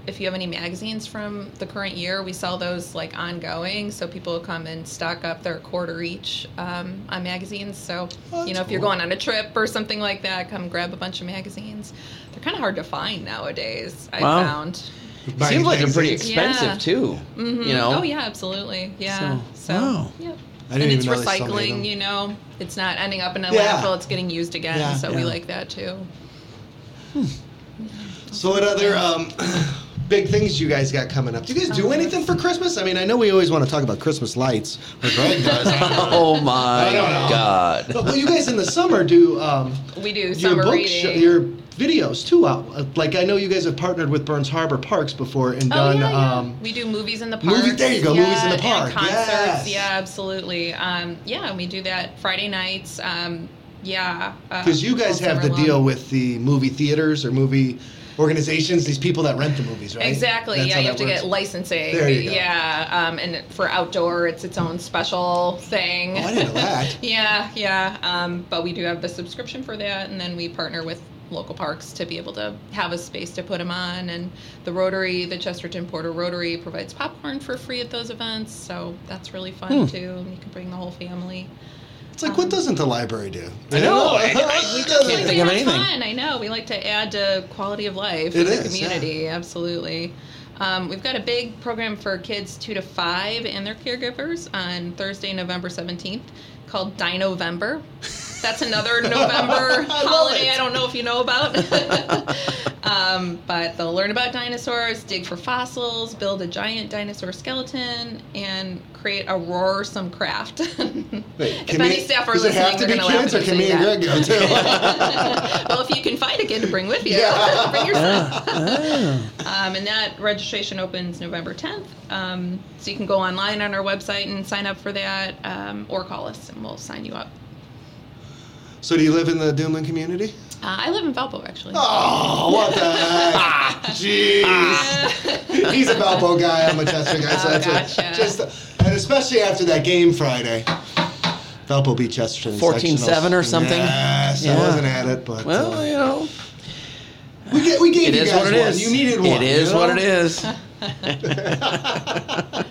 If you have any magazines from the current year, we sell those like ongoing, so people come and stock up their quarter each um, on magazines. So Oh, you know, if you're going on a trip or something like that, come grab a bunch of magazines. They're kind of hard to find nowadays. I Wow. found. Buying Seems like they're pretty expensive Yeah. too. Mhm. You know. Oh yeah, absolutely. Yeah. So- So, wow. yeah. And it's even know they still made them. recycling, you know. It's not ending up in a Yeah. landfill, it's getting used again. Yeah, so we like that too. So what other um, big things you guys got coming up? Do you guys do anything for Christmas? I mean, I know we always want to talk about Christmas lights, or Greg does. Oh my I don't know. God. But, well, you guys in the summer do um, We do your summer book, reading. sh- your videos too out. Uh, Like I know you guys have partnered with Burns Harbor Parks before and Oh, done. yeah, yeah. Um, we do movies in the park. Movie- there you go, movies in the park, And concerts. yes. Yeah, absolutely. Um, yeah, we do that Friday nights. Um, yeah. uh, Because you guys have the summer deal with the movie theaters or movie organizations, these people that rent the movies, right? Exactly. That's yeah, you have to get licensing. There you go. Yeah, um, and for outdoor, it's its own special thing. Oh, I didn't know that. yeah, yeah. Um, but we do have the subscription for that, and then we partner with local parks to be able to have a space to put them on. And the Rotary, the Chesterton Porter Rotary, provides popcorn for free at those events, so that's really fun too. And you can bring the whole family. It's like, what doesn't the library do? I know, I- I It can't think of It's anything. Fun. I know. We like to add to quality of life It in the is, community. Absolutely. Um, we've got a big program for kids two to five and their caregivers on Thursday, November seventeenth, called Dinovember. That's another November holiday. I don't know if you know about. um, but they'll learn about dinosaurs, dig for fossils, build a giant dinosaur skeleton, and create a roarsome craft. Wait, if can any me- staff are does it listening, have to they're be going to laugh kids, or can me and. Greg go too? well, if you can find a kid to bring with you, Yeah. bring your son. Ah. Um, and that registration opens November 10th. Um, so you can go online on our website and sign up for that, um, or call us and we'll sign you up. so, do you live in the Duneland community? Uh, I live in Valpo, actually. Oh, what the heck? Jeez. He's a Valpo guy. I'm a Chester guy. So Oh, that's what, gotcha. just, and especially after that game Friday. Valpo beat Chester in 14-7 or something? Yes, I wasn't at it, but Well, uh, you know, we, get, we gave it you is guys what it one. is. You needed one. It is you know? what it is. oh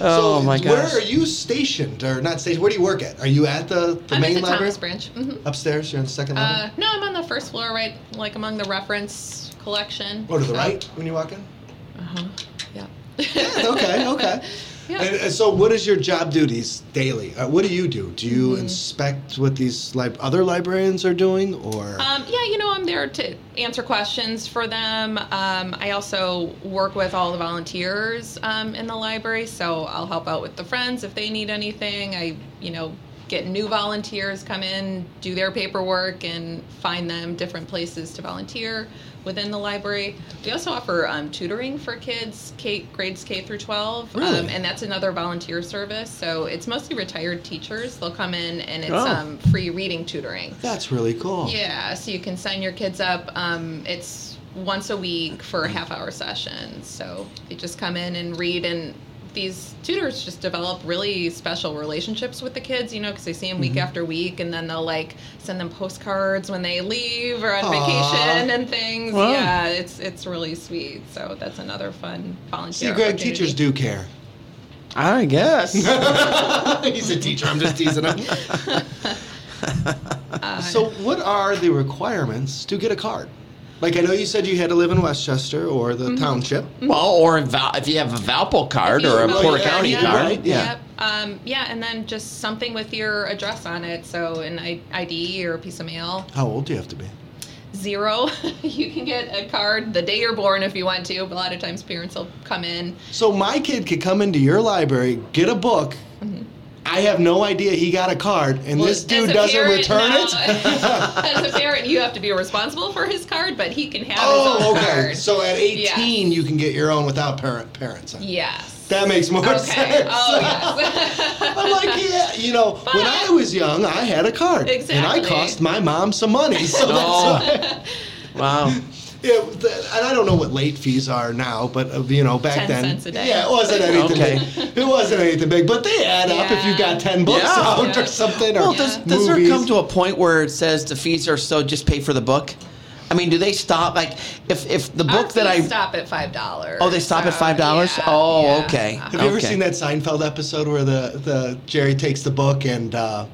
so my gosh. Where are you stationed, or not stationed? Where do you work at? Are you at the, the I'm main at the library? Thomas branch. hmm Upstairs, you're on the second level. Uh, no, I'm on the first floor, right, like among the reference collection. or to the So- right when you walk in. Uh-huh. Yeah. okay, okay. Yeah. And, and so, what is your job duties daily? Uh, what do you do? Do you Mm-hmm. inspect what these li- other librarians are doing, or Um, yeah, you know, I'm there to answer questions for them. Um, I also work with all the volunteers um, in the library, so I'll help out with the friends if they need anything. I, you know, get new volunteers come in, do their paperwork, and find them different places to volunteer within the library. We also offer um, tutoring for kids, K, grades K through 12, Really? um, and that's another volunteer service. So it's mostly retired teachers. They'll come in, and it's Oh. um, free reading tutoring. that's really cool. Yeah, so you can sign your kids up. Um, it's once a week for a half hour session. So they just come in and read, and these tutors just develop really special relationships with the kids, you know, because they see them week mm-hmm. after week, and then they'll like send them postcards when they leave or on Aw. vacation and things. Wow. Yeah, it's it's really sweet. So that's another fun volunteer. See, Greg, teachers do care. I guess. He's a teacher. I'm just teasing him. so, what are the requirements to get a card? Like, I know you said you had to live in Westchester or Mm-hmm. the township. well, or if, Val- if you have a Valpo card or a have Porter yeah, County yeah, card. right, yeah. Yep. Um, yeah, and then just something with your address on it. So an I- ID or a piece of mail. How old do you have to be? Zero. you can get a card the day you're born if you want to. But a lot of times parents will come in. So, my kid could come into your library, get a book. I have no idea he got a card, and Well, this dude doesn't parent, return no. it. As a parent, you have to be responsible for his card, but he can have his Oh, own okay. card. So at 18, Yes. you can get your own without parent parents. Yes. That makes more okay. sense. Oh yes. I'm like, yeah, you know, when I was young, I had a card, and I cost my mom some money. So oh. that's Oh. why. Wow. Yeah, the, and I don't know what late fees are now, but uh, you know, back 10 then, cents a day. yeah, it wasn't anything. Okay. Big. It wasn't anything big, but they add up if you Yeah. got ten books Yeah. out Yeah. or something. Or Well, does, does there movies. come to a point where it says the fees are so just pay for the book? I mean, do they stop? Like, if if the Our book that I stop at five dollars. oh they stop at five dollars? oh, okay. Have you ever Okay. seen that Seinfeld episode where the, the Jerry takes the book and uh,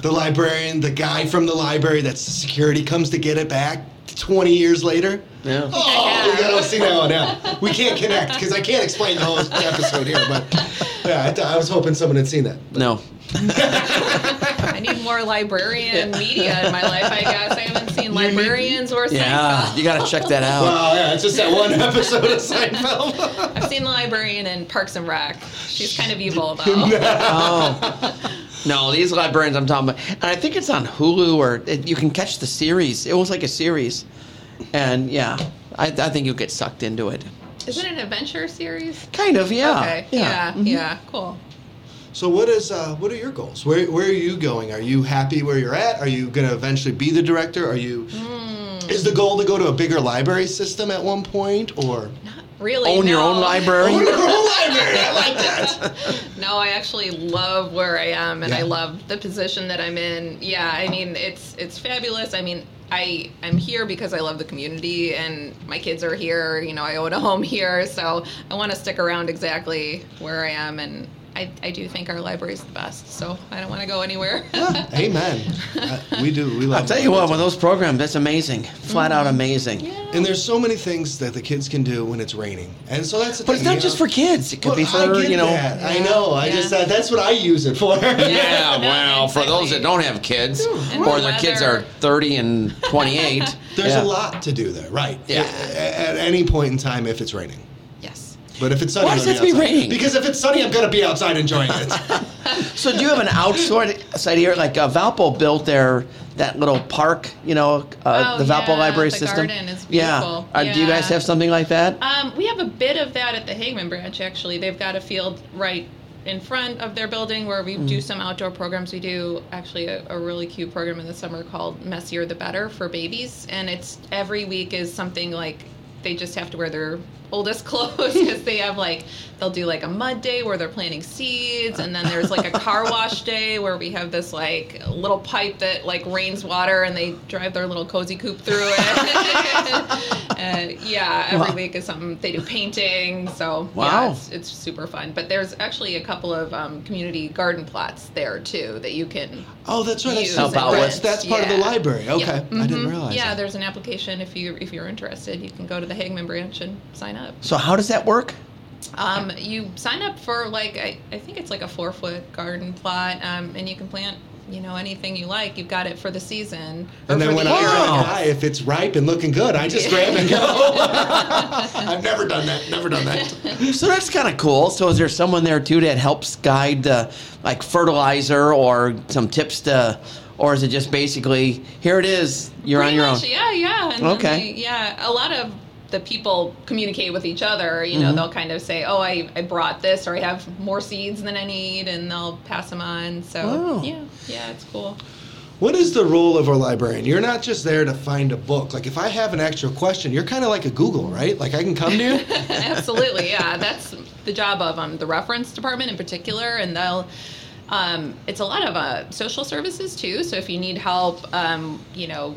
the librarian, the guy from the library that's the security, comes to get it back twenty years later? Yeah. Oh, you gotta see that one. Yeah, we can't connect because I can't explain the whole episode here. But yeah, I, I was hoping someone had seen that. No. I need more librarian media in my life. I guess I haven't seen need- librarians or Yeah, you got to check that out. Wow, yeah, it's just that one episode of Seinfeld. I've seen the librarian in Parks and Rec. She's kind of evil though. Oh. No, these librarians I'm talking about, and I think it's on Hulu or it, you can catch the series. It was like a series, and yeah, I, I think you'll get sucked into it. Is it an adventure series? Kind of, yeah. Okay. Yeah. Mhm. Yeah. Cool. So what is uh, what are your goals? Where where are you going? Are you happy where you're at? Are you going to eventually be the director? Are you Hmm. Is the goal to go to a bigger library system at one point or Not really. Own your own library. own your own library? I like that. No, I actually love where I am, and I love the position that I'm in. Yeah, I mean, it's it's fabulous. I mean, I I'm here because I love the community, and my kids are here. You know, I own a home here, so I want to stick around exactly where I am, and I, I do think our library is the best. So I don't want to go anywhere. Yeah, amen. Uh, we do. We love. I'll tell you what, with those programs, that's amazing. Flat out amazing. And there's so many things that the kids can do when it's raining, and so that's. The But it's not just know. for kids. It could be for, I get you know. that. I know. I just uh, that's what I use it for. Yeah, well, for those that don't have kids, And or the their kids are 30 and 28. There's yeah. a lot to do there, right? Yeah. At, at any point in time, if it's raining. Yes. But if it's sunny, Why I'm does gonna it have be raining? Because if it's sunny, I'm gonna be outside enjoying it. So do you have an outside side here? Like uh, Valpo built their that little park, you know, uh, Oh, the Valpo yeah, library the system. garden is yeah. beautiful. Uh, Do you guys have something like that? Um, we have a bit of that at the Hagman branch, actually. They've got a field right in front of their building where we do some outdoor programs. We do actually a, a really cute program in the summer called Messier the Better for babies. And it's every week is something like they just have to wear their oldest clothes because they have like they'll do like a mud day where they're planting seeds and then there's like a car wash day where we have this like little pipe that like rains water and they drive their little cozy coupe through it uh, yeah every Wow. week is something they do painting so Wow. yeah it's, it's super fun but there's actually a couple of um, community garden plots there too that you can oh, that's right. That's, Use Help out that's, that's part of the library. Okay, Yeah. I didn't Mhm. realize. yeah that. there's an application if you if you're interested you can go to the Hagman branch and sign up So how does that work? Um, you sign up for like I, I think it's like a four foot garden plot, um, and you can plant you know anything you like. You've got it for the season. And then for when the I year. Wow. guy, if it's ripe and looking good, I just grab and go. I've never done that. Never done that. So that's kind of cool. So is there someone there too that helps guide the like fertilizer or some tips to, or is it just basically here it is, you're on your much, own? Yeah, yeah. And Okay. they- yeah, a lot of the people communicate with each other. You know, Mm-hmm. they'll kind of say, "Oh, I, I brought this," or "I have more seeds than I need," and they'll pass them on. So Wow. yeah, yeah, it's cool. What is the role of a librarian? You're not just there to find a book. Like if I have an extra question, you're kind of like a Google, right? Like I can come to you. Absolutely, yeah. That's the job of um, the reference department in particular, and they'll. Um, it's a lot of uh, social services too. So if you need help, um, you know,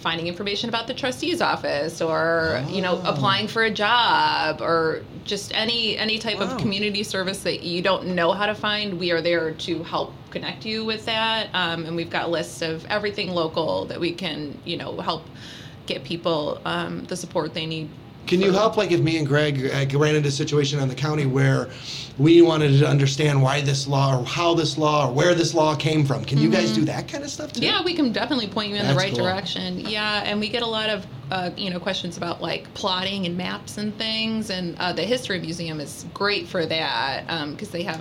finding information about the trustee's office, or you know, Oh. applying for a job, or just any any type Wow. of community service that you don't know how to find, we are there to help connect you with that. Um, and we've got lists of everything local that we can, you know, help get people um, the support they need. Can you help, like, if me and Greg uh, ran into a situation in the county where we wanted to understand why this law, or how this law, or where this law came from? Can you guys do that kind of stuff too? Mm-hmm. Yeah, we can definitely point you in the right cool. direction. Yeah, and we get a lot of uh, you know questions about like plotting and maps and things, and uh, the history museum is great for that because they have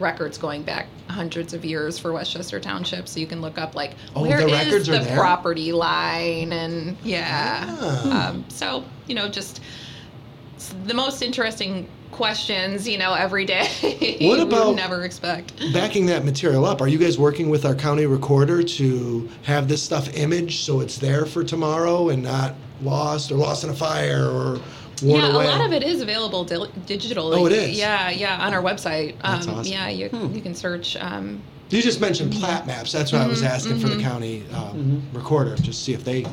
records going back hundreds of years for Westchester Township, so you can look up like Oh, where the is the property line, and yeah. Ah. Um, so you know just the most interesting questions you know every day What you about- never expect Backing that material up, are you guys working with our county recorder to have this stuff imaged so it's there for tomorrow and not lost or lost in a fire or worn yeah, away? a lot of it is available di- digitally. Oh, it is? Yeah, yeah, on our website. That's um, awesome. Yeah, you you can search. Um, You just mentioned plat maps. That's what I Mm-hmm, was asking for the county um, recorder, just see if they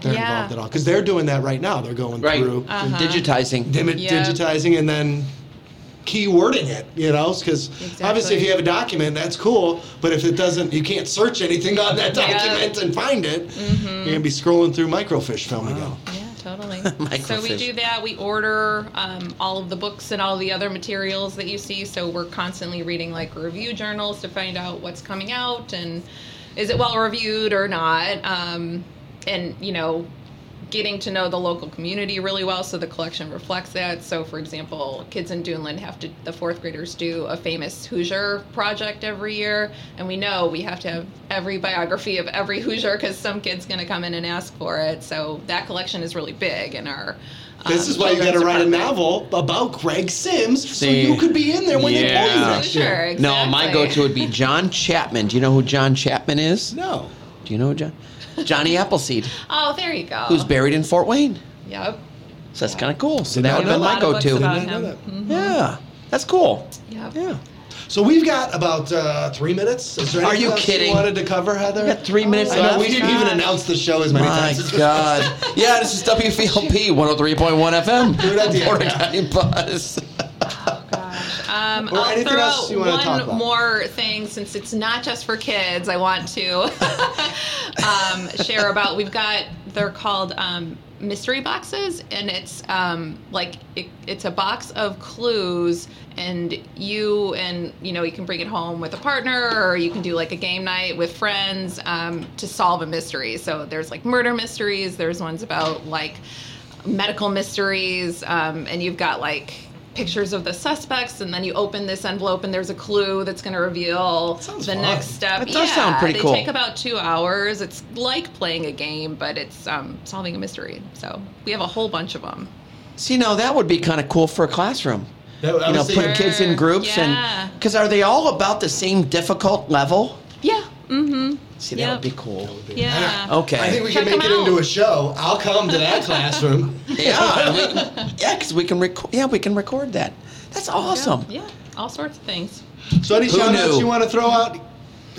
they're Yeah. involved at all because they're doing that right now. They're going Right. through Uh-huh. Digitizing. dim- Yeah. digitizing and then keywording it. You know, because obviously if you have a document, that's cool. But if it doesn't, you can't search anything on that Yeah. document and find it. Mm-hmm. You're gonna be scrolling through microfiche film again. yeah, totally. So we do that. We order um, all of the books and all the other materials that you see. So we're constantly reading like review journals to find out what's coming out and is it well reviewed or not. Um, and you know, getting to know the local community really well so the collection reflects that so for example kids in Duneland have to the fourth graders do a famous hoosier project every year and we know we have to have every biography of every hoosier because some kid's going to come in and ask for it so that collection is really big in our This um, is why you got to write a novel about Greg Sims, so you could be in there when they pull you Yeah. next Sure, year. No, my go-to would be John Chapman. Do you know who John Chapman is? No. Do you know who John? Johnny Appleseed, oh there you go who's buried in Fort Wayne. yep So that's kind of cool. So Did that not would have know been my a lot of books go-to. about Did not know him. that. Mhm. Yeah, that's cool. Yep. Yeah. So we've got about uh, three minutes. Is there Are you else kidding? You wanted to cover, Heather? We got three minutes I know left. we didn't even announce the show as many My times. as we- God. Yeah, this is WVLP 103.1 FM. Good idea. Porter County Buzz. Um, Or I'll anything throw else you wanna one talk about? more thing since it's not just for kids. I want to um, share about. We've got they're called um, mystery boxes, and it's um, like it, it's a box of clues, and you and you know you can bring it home with a partner, or you can do like a game night with friends um, to solve a mystery. So there's like murder mysteries. There's ones about like medical mysteries, um, and you've got like pictures of the suspects, and then you open this envelope, and there's a clue that's going to reveal the fun. next step. That does sound pretty they cool. take about two hours. It's like playing a game, but it's um, solving a mystery. So we have a whole bunch of them. See, now that would be kind of cool for a classroom. That- You know, was putting kids in groups Yeah. and because are they all about the same difficult level? Yeah. Mm-hmm. See, that Yep. would be cool. Yeah. Okay. I think we Check can make them it into out. a show. I'll come to that classroom. Yeah, we, yeah, because we can record. Yeah, we can record that. That's awesome. Yeah. All sorts of things. So any Who shout outs knew? you want to throw out?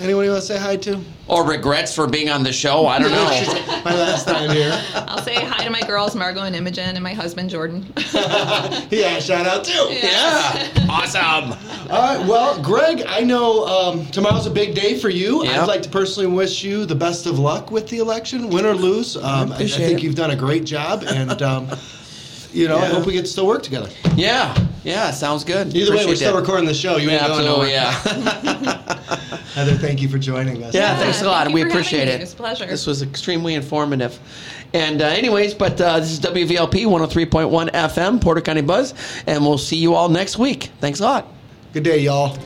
Anyone you want to say hi to? Or regrets for being on the show. I don't know. My last time here. I'll say hi to my girls, Margot and Imogen, and my husband, Jordan. yeah, shout out too. yeah, awesome. All right, well, Greg, I know um, tomorrow's a big day for you. Yeah. I'd like to personally wish you the best of luck with the election, win or lose. Um, I, I think it. you've done a great job, and um, you know, I hope we get to still work together. Yeah, Yeah, sounds good. Either way, we're Appreciate still that. recording the show. You ain't Yeah, going nowhere. Yeah. Heather, thank you for joining us. Yeah, Yeah, thanks a lot. thank and we you appreciate me. it. It was a pleasure. This was extremely informative. And, uh, anyways, but uh, this is WVLP 103.1 FM, Porter County Buzz, and we'll see you all next week. Thanks a lot. Good day, y'all.